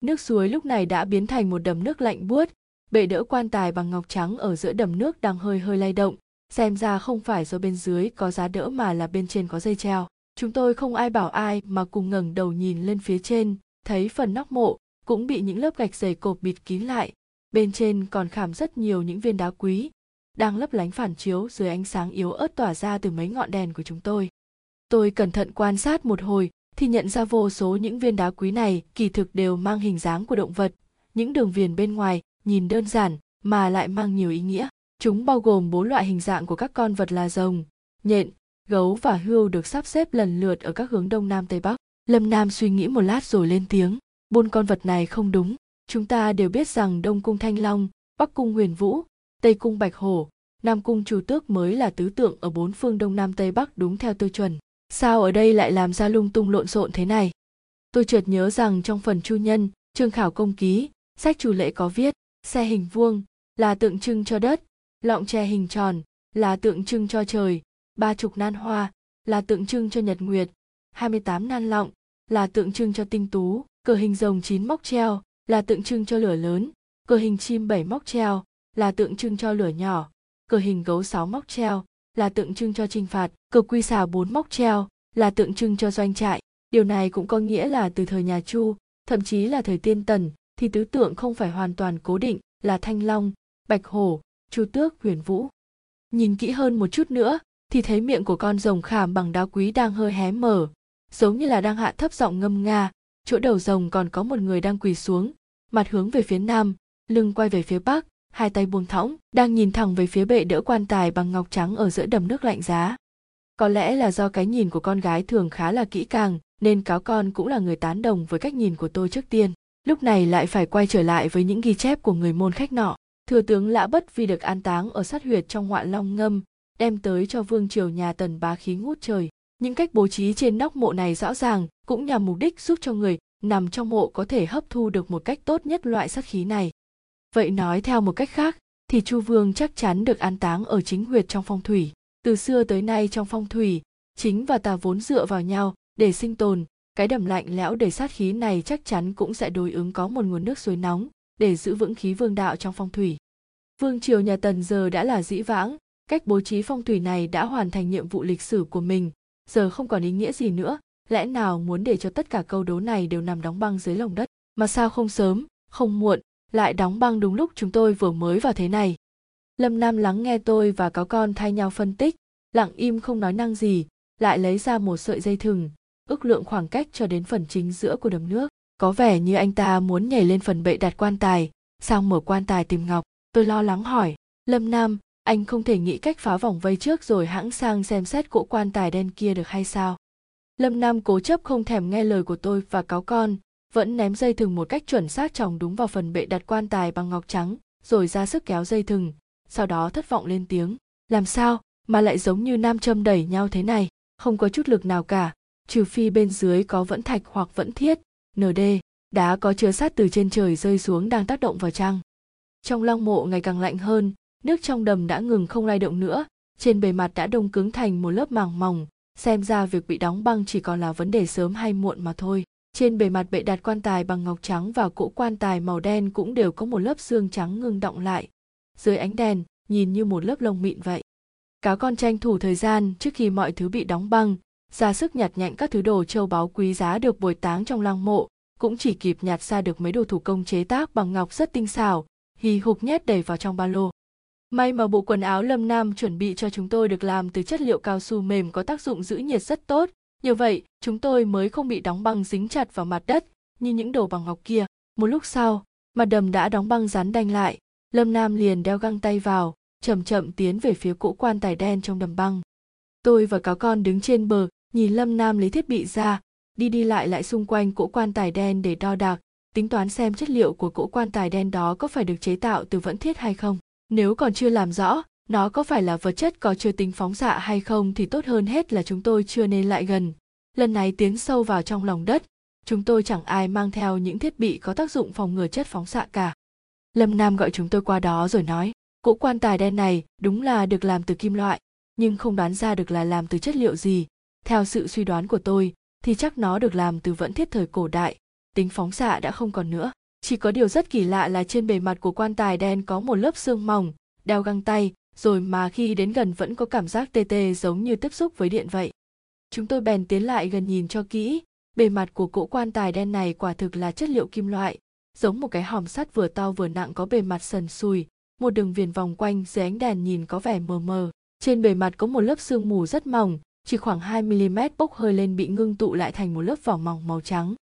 Nước suối lúc này đã biến thành một đầm nước lạnh buốt, bệ đỡ quan tài bằng ngọc trắng ở giữa đầm nước đang hơi hơi lay động xem ra không phải do bên dưới có giá đỡ mà là bên trên có dây treo. Chúng tôi không ai bảo ai mà cùng ngẩng đầu nhìn lên phía trên, thấy phần nóc mộ cũng bị những lớp gạch dày cộp bịt kín lại. Bên trên còn khảm rất nhiều những viên đá quý, đang lấp lánh phản chiếu dưới ánh sáng yếu ớt tỏa ra từ mấy ngọn đèn của chúng tôi. Tôi cẩn thận quan sát một hồi thì nhận ra vô số những viên đá quý này kỳ thực đều mang hình dáng của động vật. Những đường viền bên ngoài nhìn đơn giản mà lại mang nhiều ý nghĩa chúng bao gồm bốn loại hình dạng của các con vật là rồng, nhện, gấu và hươu được sắp xếp lần lượt ở các hướng đông nam tây bắc. Lâm nam suy nghĩ một lát rồi lên tiếng bốn con vật này không đúng. Chúng ta đều biết rằng đông cung thanh long, bắc cung huyền vũ, tây cung bạch hổ, nam cung chu tước mới là tứ tượng ở bốn phương đông nam tây bắc đúng theo tiêu chuẩn. Sao ở đây lại làm ra lung tung lộn xộn thế này? Tôi chợt nhớ rằng trong phần chu nhân, trương khảo công ký, sách chủ lễ có viết, xe hình vuông là tượng trưng cho đất lọng tre hình tròn, là tượng trưng cho trời, ba chục nan hoa, là tượng trưng cho nhật nguyệt 28 nan lọng, là tượng trưng cho tinh tú, cờ hình rồng chín móc treo, là tượng trưng cho lửa lớn, cờ hình chim bảy móc treo, là tượng trưng cho lửa nhỏ, cờ hình gấu sáu móc treo, là tượng trưng cho trinh phạt, cờ quy xà bốn móc treo, là tượng trưng cho doanh trại. Điều này cũng có nghĩa là từ thời nhà chu, thậm chí là thời tiên tần, thì tứ tượng không phải hoàn toàn cố định, là thanh long, bạch hổ chu tước, huyền vũ. Nhìn kỹ hơn một chút nữa, thì thấy miệng của con rồng khảm bằng đá quý đang hơi hé mở, giống như là đang hạ thấp giọng ngâm nga. Chỗ đầu rồng còn có một người đang quỳ xuống, mặt hướng về phía nam, lưng quay về phía bắc, hai tay buông thõng, đang nhìn thẳng về phía bệ đỡ quan tài bằng ngọc trắng ở giữa đầm nước lạnh giá. Có lẽ là do cái nhìn của con gái thường khá là kỹ càng, nên cáo con cũng là người tán đồng với cách nhìn của tôi trước tiên. Lúc này lại phải quay trở lại với những ghi chép của người môn khách nọ thừa tướng lã bất vì được an táng ở sát huyệt trong ngoại long ngâm, đem tới cho vương triều nhà tần bá khí ngút trời. Những cách bố trí trên nóc mộ này rõ ràng cũng nhằm mục đích giúp cho người nằm trong mộ có thể hấp thu được một cách tốt nhất loại sát khí này. Vậy nói theo một cách khác, thì chu vương chắc chắn được an táng ở chính huyệt trong phong thủy. Từ xưa tới nay trong phong thủy, chính và tà vốn dựa vào nhau để sinh tồn, cái đầm lạnh lẽo đầy sát khí này chắc chắn cũng sẽ đối ứng có một nguồn nước suối nóng để giữ vững khí vương đạo trong phong thủy. Vương triều nhà tần giờ đã là dĩ vãng, cách bố trí phong thủy này đã hoàn thành nhiệm vụ lịch sử của mình, giờ không còn ý nghĩa gì nữa, lẽ nào muốn để cho tất cả câu đố này đều nằm đóng băng dưới lòng đất? Mà sao không sớm, không muộn, lại đóng băng đúng lúc chúng tôi vừa mới vào thế này? Lâm nam lắng nghe tôi và cáo con thay nhau phân tích, lặng im không nói năng gì, lại lấy ra một sợi dây thừng, ước lượng khoảng cách cho đến phần chính giữa của đầm nước có vẻ như anh ta muốn nhảy lên phần bệ đặt quan tài. Sang mở quan tài tìm ngọc, tôi lo lắng hỏi. Lâm nam, anh không thể nghĩ cách phá vòng vây trước rồi hãng sang xem xét cỗ quan tài đen kia được hay sao? Lâm nam cố chấp không thèm nghe lời của tôi và cáo con, vẫn ném dây thừng một cách chuẩn xác chồng đúng vào phần bệ đặt quan tài bằng ngọc trắng, rồi ra sức kéo dây thừng, sau đó thất vọng lên tiếng. Làm sao mà lại giống như nam châm đẩy nhau thế này? Không có chút lực nào cả, trừ phi bên dưới có vẫn thạch hoặc vẫn thiết nd đá có chứa sắt từ trên trời rơi xuống đang tác động vào trăng. Trong lăng mộ ngày càng lạnh hơn, nước trong đầm đã ngừng không lay động nữa, trên bề mặt đã đông cứng thành một lớp màng mỏng, xem ra việc bị đóng băng chỉ còn là vấn đề sớm hay muộn mà thôi. Trên bề mặt bệ đặt quan tài bằng ngọc trắng và cỗ quan tài màu đen cũng đều có một lớp xương trắng ngưng động lại. Dưới ánh đèn, nhìn như một lớp lông mịn vậy. Cá con tranh thủ thời gian trước khi mọi thứ bị đóng băng ra sức nhặt nhạnh các thứ đồ châu báu quý giá được bồi táng trong lăng mộ, cũng chỉ kịp nhặt ra được mấy đồ thủ công chế tác bằng ngọc rất tinh xảo, hì hục nhét đầy vào trong ba lô. May mà bộ quần áo lâm nam chuẩn bị cho chúng tôi được làm từ chất liệu cao su mềm có tác dụng giữ nhiệt rất tốt. Như vậy, chúng tôi mới không bị đóng băng dính chặt vào mặt đất như những đồ bằng ngọc kia. Một lúc sau, mặt đầm đã đóng băng rắn đanh lại. Lâm nam liền đeo găng tay vào, chậm chậm tiến về phía cỗ quan tài đen trong đầm băng. Tôi và cáo con đứng trên bờ nhìn lâm nam lấy thiết bị ra, đi đi lại lại xung quanh cỗ quan tài đen để đo đạc, tính toán xem chất liệu của cỗ quan tài đen đó có phải được chế tạo từ vẫn thiết hay không. Nếu còn chưa làm rõ, nó có phải là vật chất có chưa tính phóng xạ hay không thì tốt hơn hết là chúng tôi chưa nên lại gần. Lần này tiến sâu vào trong lòng đất, chúng tôi chẳng ai mang theo những thiết bị có tác dụng phòng ngừa chất phóng xạ cả. Lâm nam gọi chúng tôi qua đó rồi nói, cỗ quan tài đen này đúng là được làm từ kim loại, nhưng không đoán ra được là làm từ chất liệu gì theo sự suy đoán của tôi, thì chắc nó được làm từ vẫn thiết thời cổ đại, tính phóng xạ đã không còn nữa. Chỉ có điều rất kỳ lạ là trên bề mặt của quan tài đen có một lớp xương mỏng, đeo găng tay, rồi mà khi đến gần vẫn có cảm giác tê tê giống như tiếp xúc với điện vậy. Chúng tôi bèn tiến lại gần nhìn cho kỹ. Bề mặt của cỗ quan tài đen này quả thực là chất liệu kim loại, giống một cái hòm sắt vừa to vừa nặng có bề mặt sần sùi, một đường viền vòng quanh dưới ánh đèn nhìn có vẻ mờ mờ. Trên bề mặt có một lớp sương mù rất mỏng chỉ khoảng 2 mm bốc hơi lên bị ngưng tụ lại thành một lớp vỏ mỏng màu trắng.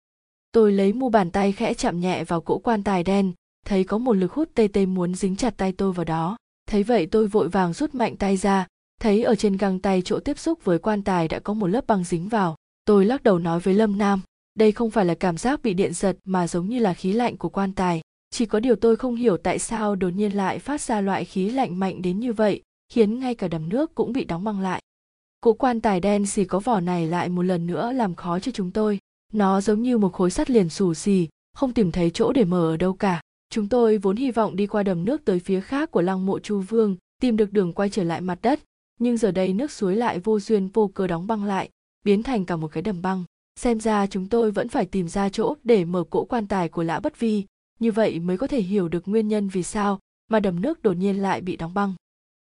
Tôi lấy mu bàn tay khẽ chạm nhẹ vào cỗ quan tài đen, thấy có một lực hút tê tê muốn dính chặt tay tôi vào đó. Thấy vậy tôi vội vàng rút mạnh tay ra, thấy ở trên găng tay chỗ tiếp xúc với quan tài đã có một lớp băng dính vào. Tôi lắc đầu nói với lâm nam, đây không phải là cảm giác bị điện giật mà giống như là khí lạnh của quan tài. Chỉ có điều tôi không hiểu tại sao đột nhiên lại phát ra loại khí lạnh mạnh đến như vậy, khiến ngay cả đầm nước cũng bị đóng băng lại cỗ quan tài đen xì có vỏ này lại một lần nữa làm khó cho chúng tôi. Nó giống như một khối sắt liền xù xì, không tìm thấy chỗ để mở ở đâu cả. Chúng tôi vốn hy vọng đi qua đầm nước tới phía khác của lăng mộ chu vương, tìm được đường quay trở lại mặt đất. Nhưng giờ đây nước suối lại vô duyên vô cơ đóng băng lại, biến thành cả một cái đầm băng. Xem ra chúng tôi vẫn phải tìm ra chỗ để mở cỗ quan tài của lã bất vi. Như vậy mới có thể hiểu được nguyên nhân vì sao mà đầm nước đột nhiên lại bị đóng băng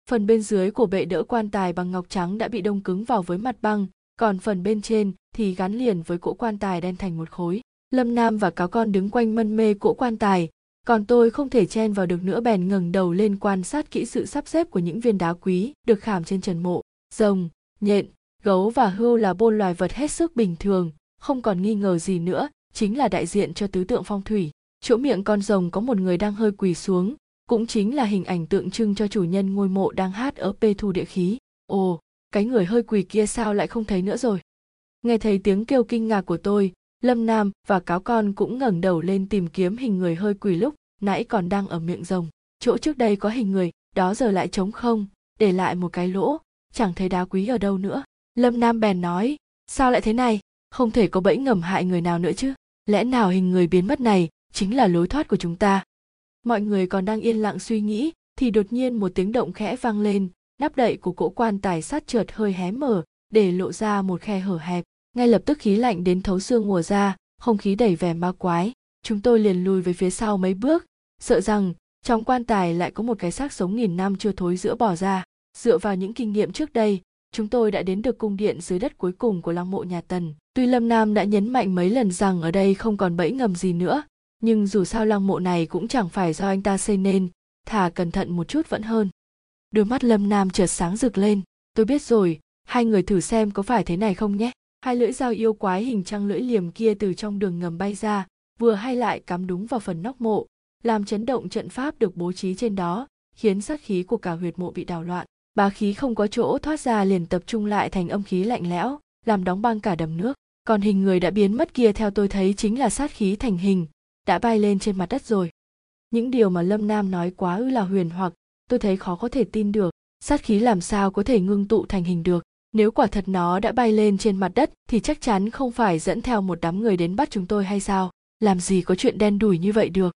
phần bên dưới của bệ đỡ quan tài bằng ngọc trắng đã bị đông cứng vào với mặt băng, còn phần bên trên thì gắn liền với cỗ quan tài đen thành một khối. Lâm nam và cáo con đứng quanh mân mê cỗ quan tài, còn tôi không thể chen vào được nữa bèn ngẩng đầu lên quan sát kỹ sự sắp xếp của những viên đá quý được khảm trên trần mộ. Rồng, nhện, gấu và hươu là bôn loài vật hết sức bình thường, không còn nghi ngờ gì nữa, chính là đại diện cho tứ tượng phong thủy. Chỗ miệng con rồng có một người đang hơi quỳ xuống cũng chính là hình ảnh tượng trưng cho chủ nhân ngôi mộ đang hát ở pê thu địa khí. Ồ, cái người hơi quỳ kia sao lại không thấy nữa rồi? Nghe thấy tiếng kêu kinh ngạc của tôi, lâm nam và cáo con cũng ngẩng đầu lên tìm kiếm hình người hơi quỳ lúc nãy còn đang ở miệng rồng. Chỗ trước đây có hình người, đó giờ lại trống không, để lại một cái lỗ, chẳng thấy đá quý ở đâu nữa. Lâm nam bèn nói, sao lại thế này? Không thể có bẫy ngầm hại người nào nữa chứ. Lẽ nào hình người biến mất này chính là lối thoát của chúng ta mọi người còn đang yên lặng suy nghĩ, thì đột nhiên một tiếng động khẽ vang lên, nắp đậy của cỗ quan tài sát trượt hơi hé mở, để lộ ra một khe hở hẹp. Ngay lập tức khí lạnh đến thấu xương mùa ra, không khí đẩy vẻ ma quái. Chúng tôi liền lùi về phía sau mấy bước, sợ rằng trong quan tài lại có một cái xác sống nghìn năm chưa thối giữa bỏ ra. Dựa vào những kinh nghiệm trước đây, chúng tôi đã đến được cung điện dưới đất cuối cùng của lăng mộ nhà tần. Tuy lâm nam đã nhấn mạnh mấy lần rằng ở đây không còn bẫy ngầm gì nữa nhưng dù sao lăng mộ này cũng chẳng phải do anh ta xây nên, thà cẩn thận một chút vẫn hơn. Đôi mắt lâm nam chợt sáng rực lên. Tôi biết rồi, hai người thử xem có phải thế này không nhé. Hai lưỡi dao yêu quái hình trăng lưỡi liềm kia từ trong đường ngầm bay ra, vừa hay lại cắm đúng vào phần nóc mộ, làm chấn động trận pháp được bố trí trên đó, khiến sát khí của cả huyệt mộ bị đảo loạn. Bá khí không có chỗ thoát ra liền tập trung lại thành âm khí lạnh lẽo, làm đóng băng cả đầm nước. Còn hình người đã biến mất kia theo tôi thấy chính là sát khí thành hình đã bay lên trên mặt đất rồi. Những điều mà lâm nam nói quá ư là huyền hoặc, tôi thấy khó có thể tin được. Sát khí làm sao có thể ngưng tụ thành hình được? Nếu quả thật nó đã bay lên trên mặt đất thì chắc chắn không phải dẫn theo một đám người đến bắt chúng tôi hay sao? Làm gì có chuyện đen đủi như vậy được?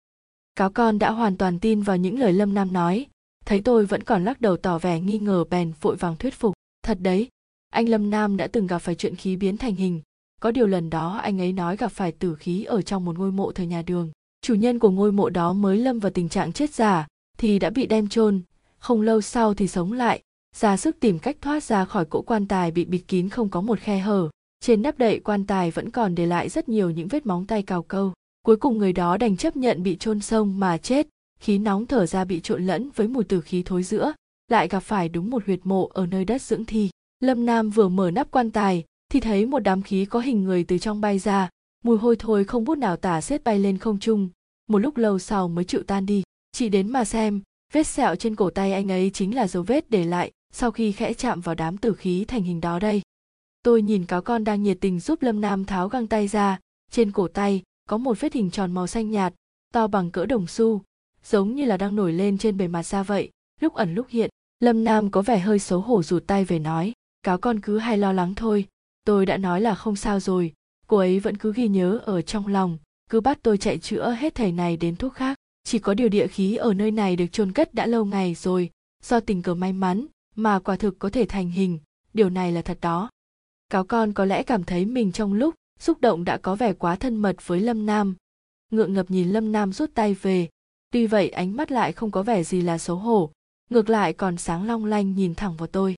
Cáo con đã hoàn toàn tin vào những lời lâm nam nói. Thấy tôi vẫn còn lắc đầu tỏ vẻ nghi ngờ bèn vội vàng thuyết phục. Thật đấy, anh lâm nam đã từng gặp phải chuyện khí biến thành hình có điều lần đó anh ấy nói gặp phải tử khí ở trong một ngôi mộ thời nhà đường. Chủ nhân của ngôi mộ đó mới lâm vào tình trạng chết giả thì đã bị đem chôn. Không lâu sau thì sống lại, ra sức tìm cách thoát ra khỏi cỗ quan tài bị bịt kín không có một khe hở. Trên nắp đậy quan tài vẫn còn để lại rất nhiều những vết móng tay cào câu. Cuối cùng người đó đành chấp nhận bị chôn sông mà chết. Khí nóng thở ra bị trộn lẫn với mùi tử khí thối giữa, lại gặp phải đúng một huyệt mộ ở nơi đất dưỡng thi. Lâm nam vừa mở nắp quan tài thì thấy một đám khí có hình người từ trong bay ra, mùi hôi thối không bút nào tả xếp bay lên không trung. Một lúc lâu sau mới chịu tan đi. Chị đến mà xem, vết sẹo trên cổ tay anh ấy chính là dấu vết để lại sau khi khẽ chạm vào đám tử khí thành hình đó đây. Tôi nhìn cáo con đang nhiệt tình giúp lâm nam tháo găng tay ra. Trên cổ tay có một vết hình tròn màu xanh nhạt, to bằng cỡ đồng xu, giống như là đang nổi lên trên bề mặt da vậy. Lúc ẩn lúc hiện, lâm nam có vẻ hơi xấu hổ rụt tay về nói, cáo con cứ hay lo lắng thôi tôi đã nói là không sao rồi. Cô ấy vẫn cứ ghi nhớ ở trong lòng. Cứ bắt tôi chạy chữa hết thầy này đến thuốc khác. Chỉ có điều địa khí ở nơi này được chôn cất đã lâu ngày rồi. Do tình cờ may mắn mà quả thực có thể thành hình. Điều này là thật đó. Cáo con có lẽ cảm thấy mình trong lúc xúc động đã có vẻ quá thân mật với lâm nam. Ngượng ngập nhìn lâm nam rút tay về. Tuy vậy, ánh mắt lại không có vẻ gì là xấu hổ. Ngược lại còn sáng long lanh nhìn thẳng vào tôi.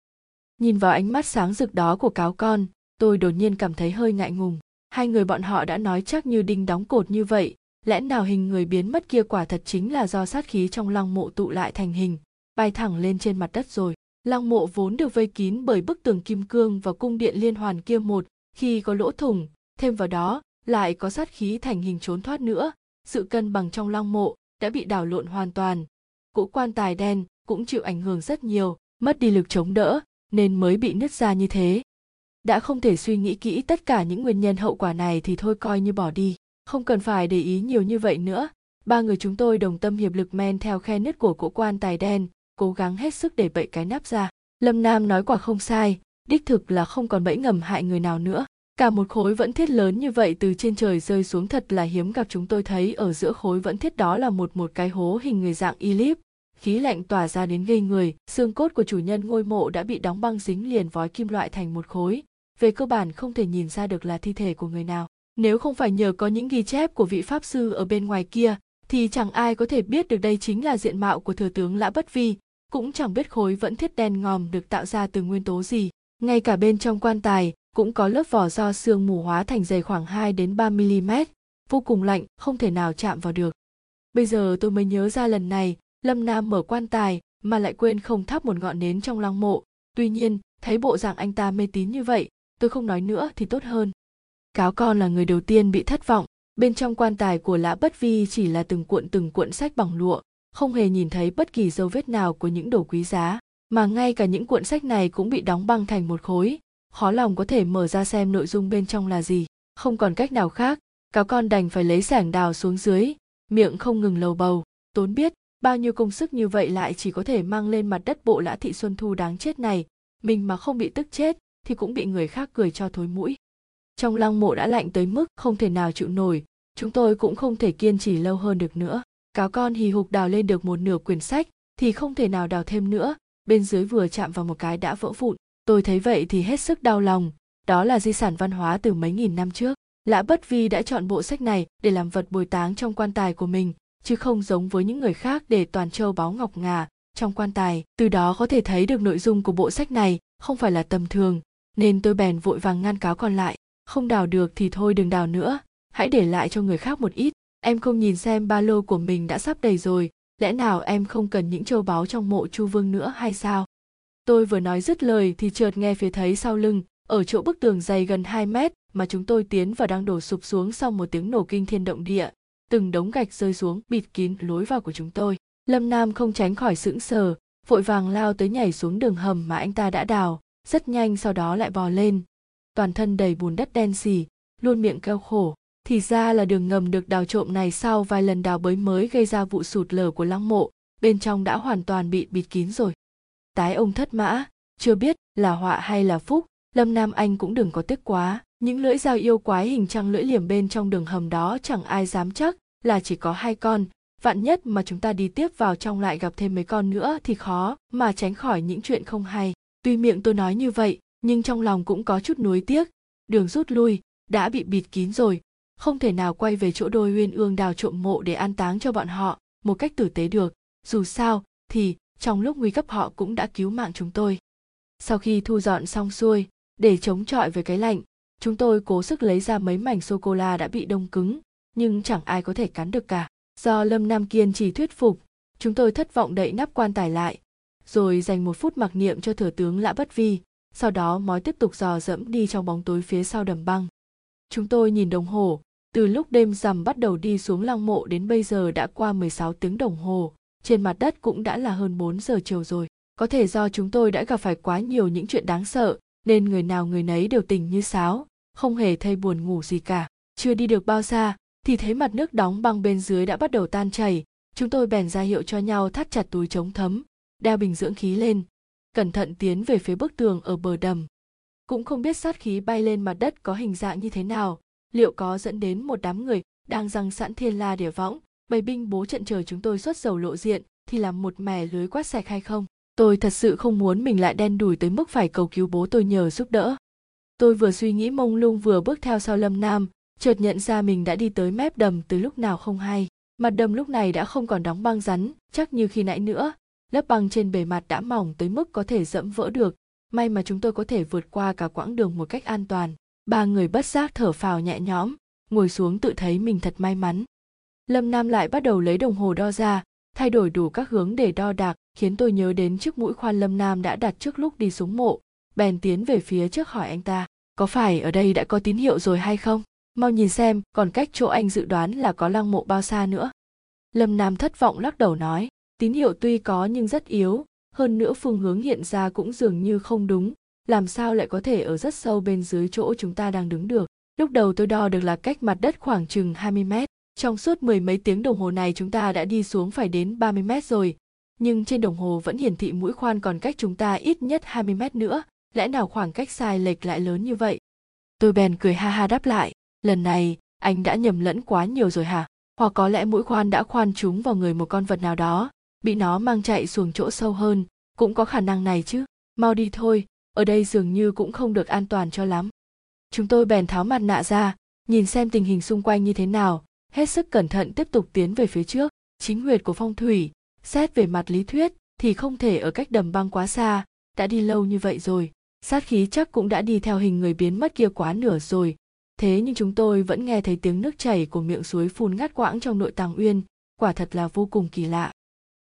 Nhìn vào ánh mắt sáng rực đó của cáo con tôi đột nhiên cảm thấy hơi ngại ngùng. Hai người bọn họ đã nói chắc như đinh đóng cột như vậy, lẽ nào hình người biến mất kia quả thật chính là do sát khí trong lăng mộ tụ lại thành hình, bay thẳng lên trên mặt đất rồi. Lăng mộ vốn được vây kín bởi bức tường kim cương và cung điện liên hoàn kia một, khi có lỗ thủng, thêm vào đó, lại có sát khí thành hình trốn thoát nữa. Sự cân bằng trong lăng mộ đã bị đảo lộn hoàn toàn. Cỗ quan tài đen cũng chịu ảnh hưởng rất nhiều, mất đi lực chống đỡ, nên mới bị nứt ra như thế đã không thể suy nghĩ kỹ tất cả những nguyên nhân hậu quả này thì thôi coi như bỏ đi. Không cần phải để ý nhiều như vậy nữa. Ba người chúng tôi đồng tâm hiệp lực men theo khe nứt của cỗ quan tài đen, cố gắng hết sức để bậy cái nắp ra. Lâm nam nói quả không sai, đích thực là không còn bẫy ngầm hại người nào nữa. Cả một khối vẫn thiết lớn như vậy từ trên trời rơi xuống thật là hiếm gặp chúng tôi thấy ở giữa khối vẫn thiết đó là một một cái hố hình người dạng y khí lạnh tỏa ra đến gây người, xương cốt của chủ nhân ngôi mộ đã bị đóng băng dính liền vói kim loại thành một khối về cơ bản không thể nhìn ra được là thi thể của người nào nếu không phải nhờ có những ghi chép của vị pháp sư ở bên ngoài kia thì chẳng ai có thể biết được đây chính là diện mạo của thừa tướng lã bất vi cũng chẳng biết khối vẫn thiết đen ngòm được tạo ra từ nguyên tố gì ngay cả bên trong quan tài cũng có lớp vỏ do xương mù hóa thành dày khoảng 2 đến 3 mm, vô cùng lạnh, không thể nào chạm vào được. Bây giờ tôi mới nhớ ra lần này, Lâm Nam mở quan tài mà lại quên không thắp một ngọn nến trong lăng mộ. Tuy nhiên, thấy bộ dạng anh ta mê tín như vậy, tôi không nói nữa thì tốt hơn. Cáo con là người đầu tiên bị thất vọng, bên trong quan tài của lã bất vi chỉ là từng cuộn từng cuộn sách bằng lụa, không hề nhìn thấy bất kỳ dấu vết nào của những đồ quý giá, mà ngay cả những cuộn sách này cũng bị đóng băng thành một khối, khó lòng có thể mở ra xem nội dung bên trong là gì. Không còn cách nào khác cáo con đành phải lấy sảng đào xuống dưới miệng không ngừng lầu bầu. Tốn biết bao nhiêu công sức như vậy lại chỉ có thể mang lên mặt đất bộ lã thị xuân thu đáng chết này. Mình mà không bị tức chết thì cũng bị người khác cười cho thối mũi. Trong lăng mộ đã lạnh tới mức không thể nào chịu nổi, chúng tôi cũng không thể kiên trì lâu hơn được nữa. Cáo con hì hục đào lên được một nửa quyển sách thì không thể nào đào thêm nữa. Bên dưới vừa chạm vào một cái đã vỡ vụn. Tôi thấy vậy thì hết sức đau lòng. Đó là di sản văn hóa từ mấy nghìn năm trước. Lã bất vi đã chọn bộ sách này để làm vật bồi táng trong quan tài của mình, chứ không giống với những người khác để toàn châu báu ngọc ngà trong quan tài. Từ đó có thể thấy được nội dung của bộ sách này không phải là tầm thường nên tôi bèn vội vàng ngăn cáo còn lại, không đào được thì thôi, đừng đào nữa, hãy để lại cho người khác một ít. Em không nhìn xem ba lô của mình đã sắp đầy rồi, lẽ nào em không cần những châu báu trong mộ chu vương nữa hay sao? Tôi vừa nói dứt lời thì chợt nghe phía thấy sau lưng, ở chỗ bức tường dày gần 2 mét, mà chúng tôi tiến vào đang đổ sụp xuống sau một tiếng nổ kinh thiên động địa. Từng đống gạch rơi xuống, bịt kín lối vào của chúng tôi. Lâm nam không tránh khỏi sững sờ, vội vàng lao tới nhảy xuống đường hầm mà anh ta đã đào rất nhanh sau đó lại bò lên. Toàn thân đầy bùn đất đen xì, luôn miệng kêu khổ. Thì ra là đường ngầm được đào trộm này sau vài lần đào bới mới gây ra vụ sụt lở của lăng mộ, bên trong đã hoàn toàn bị bịt kín rồi. Tái ông thất mã, chưa biết là họa hay là phúc, lâm nam anh cũng đừng có tiếc quá. Những lưỡi dao yêu quái hình trăng lưỡi liềm bên trong đường hầm đó chẳng ai dám chắc là chỉ có hai con. Vạn nhất mà chúng ta đi tiếp vào trong lại gặp thêm mấy con nữa thì khó, mà tránh khỏi những chuyện không hay tuy miệng tôi nói như vậy, nhưng trong lòng cũng có chút nuối tiếc. Đường rút lui, đã bị bịt kín rồi. Không thể nào quay về chỗ đôi uyên ương đào trộm mộ để an táng cho bọn họ, một cách tử tế được. Dù sao, thì, trong lúc nguy cấp họ cũng đã cứu mạng chúng tôi. Sau khi thu dọn xong xuôi, để chống chọi với cái lạnh, chúng tôi cố sức lấy ra mấy mảnh sô cô la đã bị đông cứng, nhưng chẳng ai có thể cắn được cả. Do lâm nam kiên trì thuyết phục, chúng tôi thất vọng đậy nắp quan tài lại rồi dành một phút mặc niệm cho thừa tướng lã bất vi sau đó mói tiếp tục dò dẫm đi trong bóng tối phía sau đầm băng chúng tôi nhìn đồng hồ từ lúc đêm rằm bắt đầu đi xuống lăng mộ đến bây giờ đã qua 16 tiếng đồng hồ, trên mặt đất cũng đã là hơn 4 giờ chiều rồi. Có thể do chúng tôi đã gặp phải quá nhiều những chuyện đáng sợ, nên người nào người nấy đều tỉnh như sáo, không hề thấy buồn ngủ gì cả. Chưa đi được bao xa, thì thấy mặt nước đóng băng bên dưới đã bắt đầu tan chảy. Chúng tôi bèn ra hiệu cho nhau thắt chặt túi chống thấm, đeo bình dưỡng khí lên, cẩn thận tiến về phía bức tường ở bờ đầm. Cũng không biết sát khí bay lên mặt đất có hình dạng như thế nào, liệu có dẫn đến một đám người đang răng sẵn thiên la địa võng. Bày binh bố trận trời chúng tôi xuất dầu lộ diện thì làm một mẻ lưới quát sạch hay không? Tôi thật sự không muốn mình lại đen đủi tới mức phải cầu cứu bố tôi nhờ giúp đỡ. Tôi vừa suy nghĩ mông lung vừa bước theo sau lâm nam chợt nhận ra mình đã đi tới mép đầm từ lúc nào không hay. Mặt đầm lúc này đã không còn đóng băng rắn chắc như khi nãy nữa lớp băng trên bề mặt đã mỏng tới mức có thể dẫm vỡ được. May mà chúng tôi có thể vượt qua cả quãng đường một cách an toàn. Ba người bất giác thở phào nhẹ nhõm, ngồi xuống tự thấy mình thật may mắn. Lâm nam lại bắt đầu lấy đồng hồ đo ra, thay đổi đủ các hướng để đo đạc, khiến tôi nhớ đến chiếc mũi khoan lâm nam đã đặt trước lúc đi xuống mộ, bèn tiến về phía trước hỏi anh ta, có phải ở đây đã có tín hiệu rồi hay không? Mau nhìn xem, còn cách chỗ anh dự đoán là có lăng mộ bao xa nữa. Lâm nam thất vọng lắc đầu nói tín hiệu tuy có nhưng rất yếu hơn nữa phương hướng hiện ra cũng dường như không đúng làm sao lại có thể ở rất sâu bên dưới chỗ chúng ta đang đứng được. Lúc đầu tôi đo được là cách mặt đất khoảng chừng 20 mét. Trong suốt mười mấy tiếng đồng hồ này chúng ta đã đi xuống phải đến 30 mét rồi. Nhưng trên đồng hồ vẫn hiển thị mũi khoan còn cách chúng ta ít nhất 20 mét nữa. Lẽ nào khoảng cách sai lệch lại lớn như vậy? Tôi bèn cười ha ha đáp lại. Lần này, anh đã nhầm lẫn quá nhiều rồi hả? Hoặc có lẽ mũi khoan đã khoan trúng vào người một con vật nào đó, bị nó mang chạy xuống chỗ sâu hơn, cũng có khả năng này chứ. Mau đi thôi, ở đây dường như cũng không được an toàn cho lắm. Chúng tôi bèn tháo mặt nạ ra nhìn xem tình hình xung quanh như thế nào hết sức cẩn thận tiếp tục tiến về phía trước. Chính huyệt của phong thủy xét về mặt lý thuyết thì không thể ở cách đầm băng quá xa đã đi lâu như vậy rồi sát khí chắc cũng đã đi theo hình người biến mất kia quá nửa rồi. Thế nhưng chúng tôi vẫn nghe thấy tiếng nước chảy của miệng suối phun ngắt quãng trong nội tàng uyên quả thật là vô cùng kỳ lạ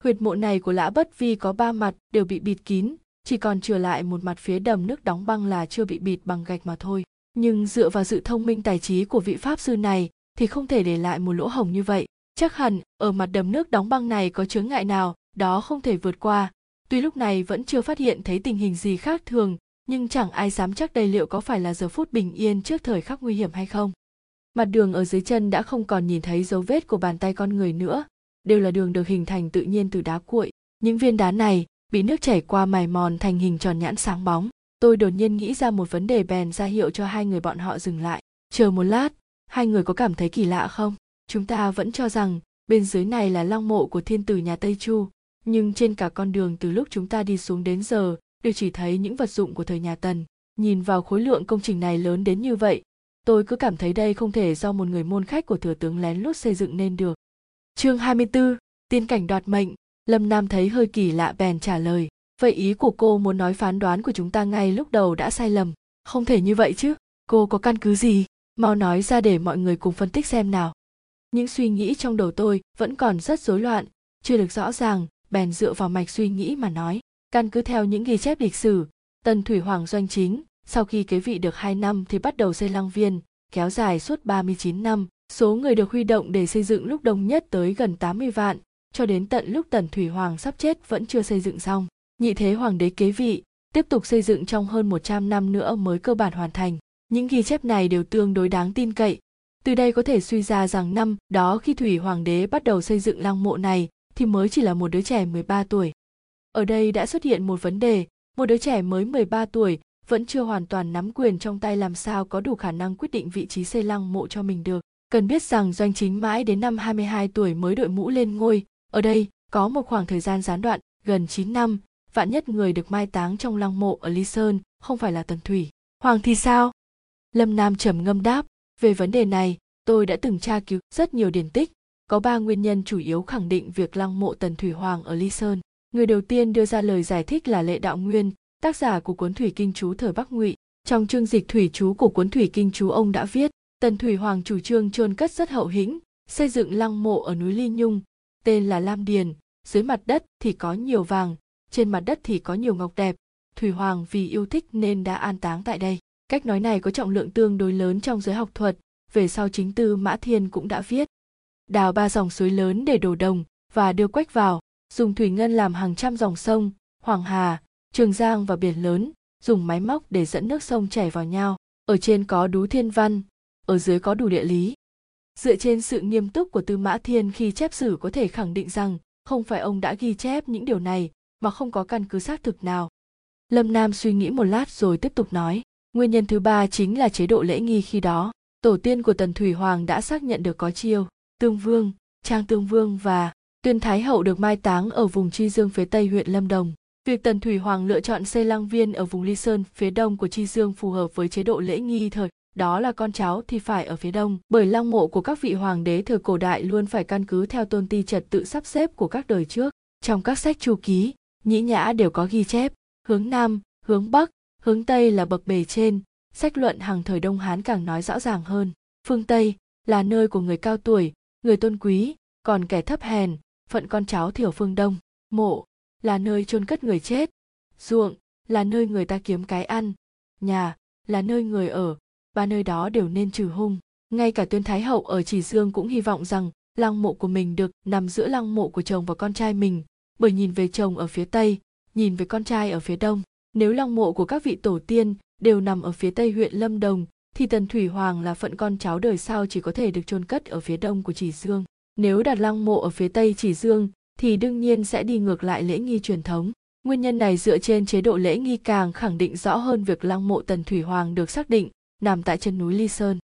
huyệt mộ này của lã bất vi có ba mặt, đều bị bịt kín, chỉ còn trở lại một mặt phía đầm nước đóng băng là chưa bị bịt bằng gạch mà thôi. Nhưng dựa vào sự thông minh tài trí của vị pháp sư này, thì không thể để lại một lỗ hổng như vậy. Chắc hẳn, ở mặt đầm nước đóng băng này có chướng ngại nào, đó không thể vượt qua. Tuy lúc này vẫn chưa phát hiện thấy tình hình gì khác thường, nhưng chẳng ai dám chắc đây liệu có phải là giờ phút bình yên trước thời khắc nguy hiểm hay không. Mặt đường ở dưới chân đã không còn nhìn thấy dấu vết của bàn tay con người nữa đều là đường được hình thành tự nhiên từ đá cuội. Những viên đá này bị nước chảy qua mài mòn thành hình tròn nhãn sáng bóng. Tôi đột nhiên nghĩ ra một vấn đề bèn ra hiệu cho hai người bọn họ dừng lại. Chờ một lát, hai người có cảm thấy kỳ lạ không? Chúng ta vẫn cho rằng bên dưới này là lăng mộ của thiên tử nhà tây chu, nhưng trên cả con đường từ lúc chúng ta đi xuống đến giờ, đều chỉ thấy những vật dụng của thời nhà tần. Nhìn vào khối lượng công trình này lớn đến như vậy, tôi cứ cảm thấy đây không thể do một người môn khách của thừa tướng lén lút xây dựng nên được chương 24, tiên cảnh đoạt mệnh. Lâm nam thấy hơi kỳ lạ bèn trả lời. Vậy ý của cô muốn nói phán đoán của chúng ta ngay lúc đầu đã sai lầm. Không thể như vậy chứ. Cô có căn cứ gì? Mau nói ra để mọi người cùng phân tích xem nào. Những suy nghĩ trong đầu tôi vẫn còn rất rối loạn. Chưa được rõ ràng bèn dựa vào mạch suy nghĩ mà nói. Căn cứ theo những ghi chép lịch sử tần thủy hoàng doanh chính sau khi kế vị được 2 năm thì bắt đầu xây lăng viên kéo dài suốt 39 năm số người được huy động để xây dựng lúc đông nhất tới gần 80 vạn cho đến tận lúc tần thủy hoàng sắp chết vẫn chưa xây dựng xong nhị thế hoàng đế kế vị tiếp tục xây dựng trong hơn 100 năm nữa mới cơ bản hoàn thành những ghi chép này đều tương đối đáng tin cậy từ đây có thể suy ra rằng năm đó khi Thủy Hoàng đế bắt đầu xây dựng lăng mộ này thì mới chỉ là một đứa trẻ 13 tuổi. Ở đây đã xuất hiện một vấn đề, một đứa trẻ mới 13 tuổi vẫn chưa hoàn toàn nắm quyền trong tay làm sao có đủ khả năng quyết định vị trí xây lăng mộ cho mình được. Cần biết rằng doanh chính mãi đến năm 22 tuổi mới đội mũ lên ngôi, ở đây có một khoảng thời gian gián đoạn gần 9 năm, vạn nhất người được mai táng trong lăng mộ ở Ly Sơn không phải là Tần Thủy. Hoàng thì sao? Lâm Nam trầm ngâm đáp, về vấn đề này, tôi đã từng tra cứu rất nhiều điển tích, có ba nguyên nhân chủ yếu khẳng định việc lăng mộ Tần Thủy Hoàng ở Ly Sơn. Người đầu tiên đưa ra lời giải thích là Lệ Đạo Nguyên, tác giả của cuốn Thủy Kinh Chú thời Bắc Ngụy. Trong chương dịch thủy chú của cuốn Thủy Kinh Chú ông đã viết, Tần Thủy Hoàng chủ trương chôn cất rất hậu hĩnh, xây dựng lăng mộ ở núi Ly Nhung, tên là Lam Điền, dưới mặt đất thì có nhiều vàng, trên mặt đất thì có nhiều ngọc đẹp. Thủy Hoàng vì yêu thích nên đã an táng tại đây. Cách nói này có trọng lượng tương đối lớn trong giới học thuật, về sau chính tư Mã Thiên cũng đã viết. Đào ba dòng suối lớn để đổ đồng và đưa quách vào, dùng thủy ngân làm hàng trăm dòng sông, Hoàng Hà, Trường Giang và biển lớn, dùng máy móc để dẫn nước sông chảy vào nhau. Ở trên có đú thiên văn, ở dưới có đủ địa lý. Dựa trên sự nghiêm túc của Tư Mã Thiên khi chép sử có thể khẳng định rằng không phải ông đã ghi chép những điều này mà không có căn cứ xác thực nào. Lâm Nam suy nghĩ một lát rồi tiếp tục nói. Nguyên nhân thứ ba chính là chế độ lễ nghi khi đó. Tổ tiên của Tần Thủy Hoàng đã xác nhận được có chiêu, Tương Vương, Trang Tương Vương và Tuyên Thái Hậu được mai táng ở vùng Chi Dương phía Tây huyện Lâm Đồng. Việc Tần Thủy Hoàng lựa chọn xây lăng viên ở vùng Ly Sơn phía đông của Chi Dương phù hợp với chế độ lễ nghi thời đó là con cháu thì phải ở phía đông. Bởi lăng mộ của các vị hoàng đế thời cổ đại luôn phải căn cứ theo tôn ti trật tự sắp xếp của các đời trước. Trong các sách chu ký, nhĩ nhã đều có ghi chép, hướng nam, hướng bắc, hướng tây là bậc bề trên. Sách luận hàng thời đông hán càng nói rõ ràng hơn. Phương tây là nơi của người cao tuổi, người tôn quý, còn kẻ thấp hèn, phận con cháu thiểu phương đông. Mộ là nơi chôn cất người chết, ruộng là nơi người ta kiếm cái ăn, nhà là nơi người ở ba nơi đó đều nên trừ hung ngay cả tuyên thái hậu ở chỉ dương cũng hy vọng rằng lăng mộ của mình được nằm giữa lăng mộ của chồng và con trai mình bởi nhìn về chồng ở phía tây nhìn về con trai ở phía đông nếu lăng mộ của các vị tổ tiên đều nằm ở phía tây huyện Lâm Đồng, thì Tần Thủy Hoàng là phận con cháu đời sau chỉ có thể được chôn cất ở phía đông của Chỉ Dương. Nếu đặt lăng mộ ở phía tây Chỉ Dương, thì đương nhiên sẽ đi ngược lại lễ nghi truyền thống. Nguyên nhân này dựa trên chế độ lễ nghi càng khẳng định rõ hơn việc lăng mộ Tần Thủy Hoàng được xác định nằm tại chân núi Ly Sơn.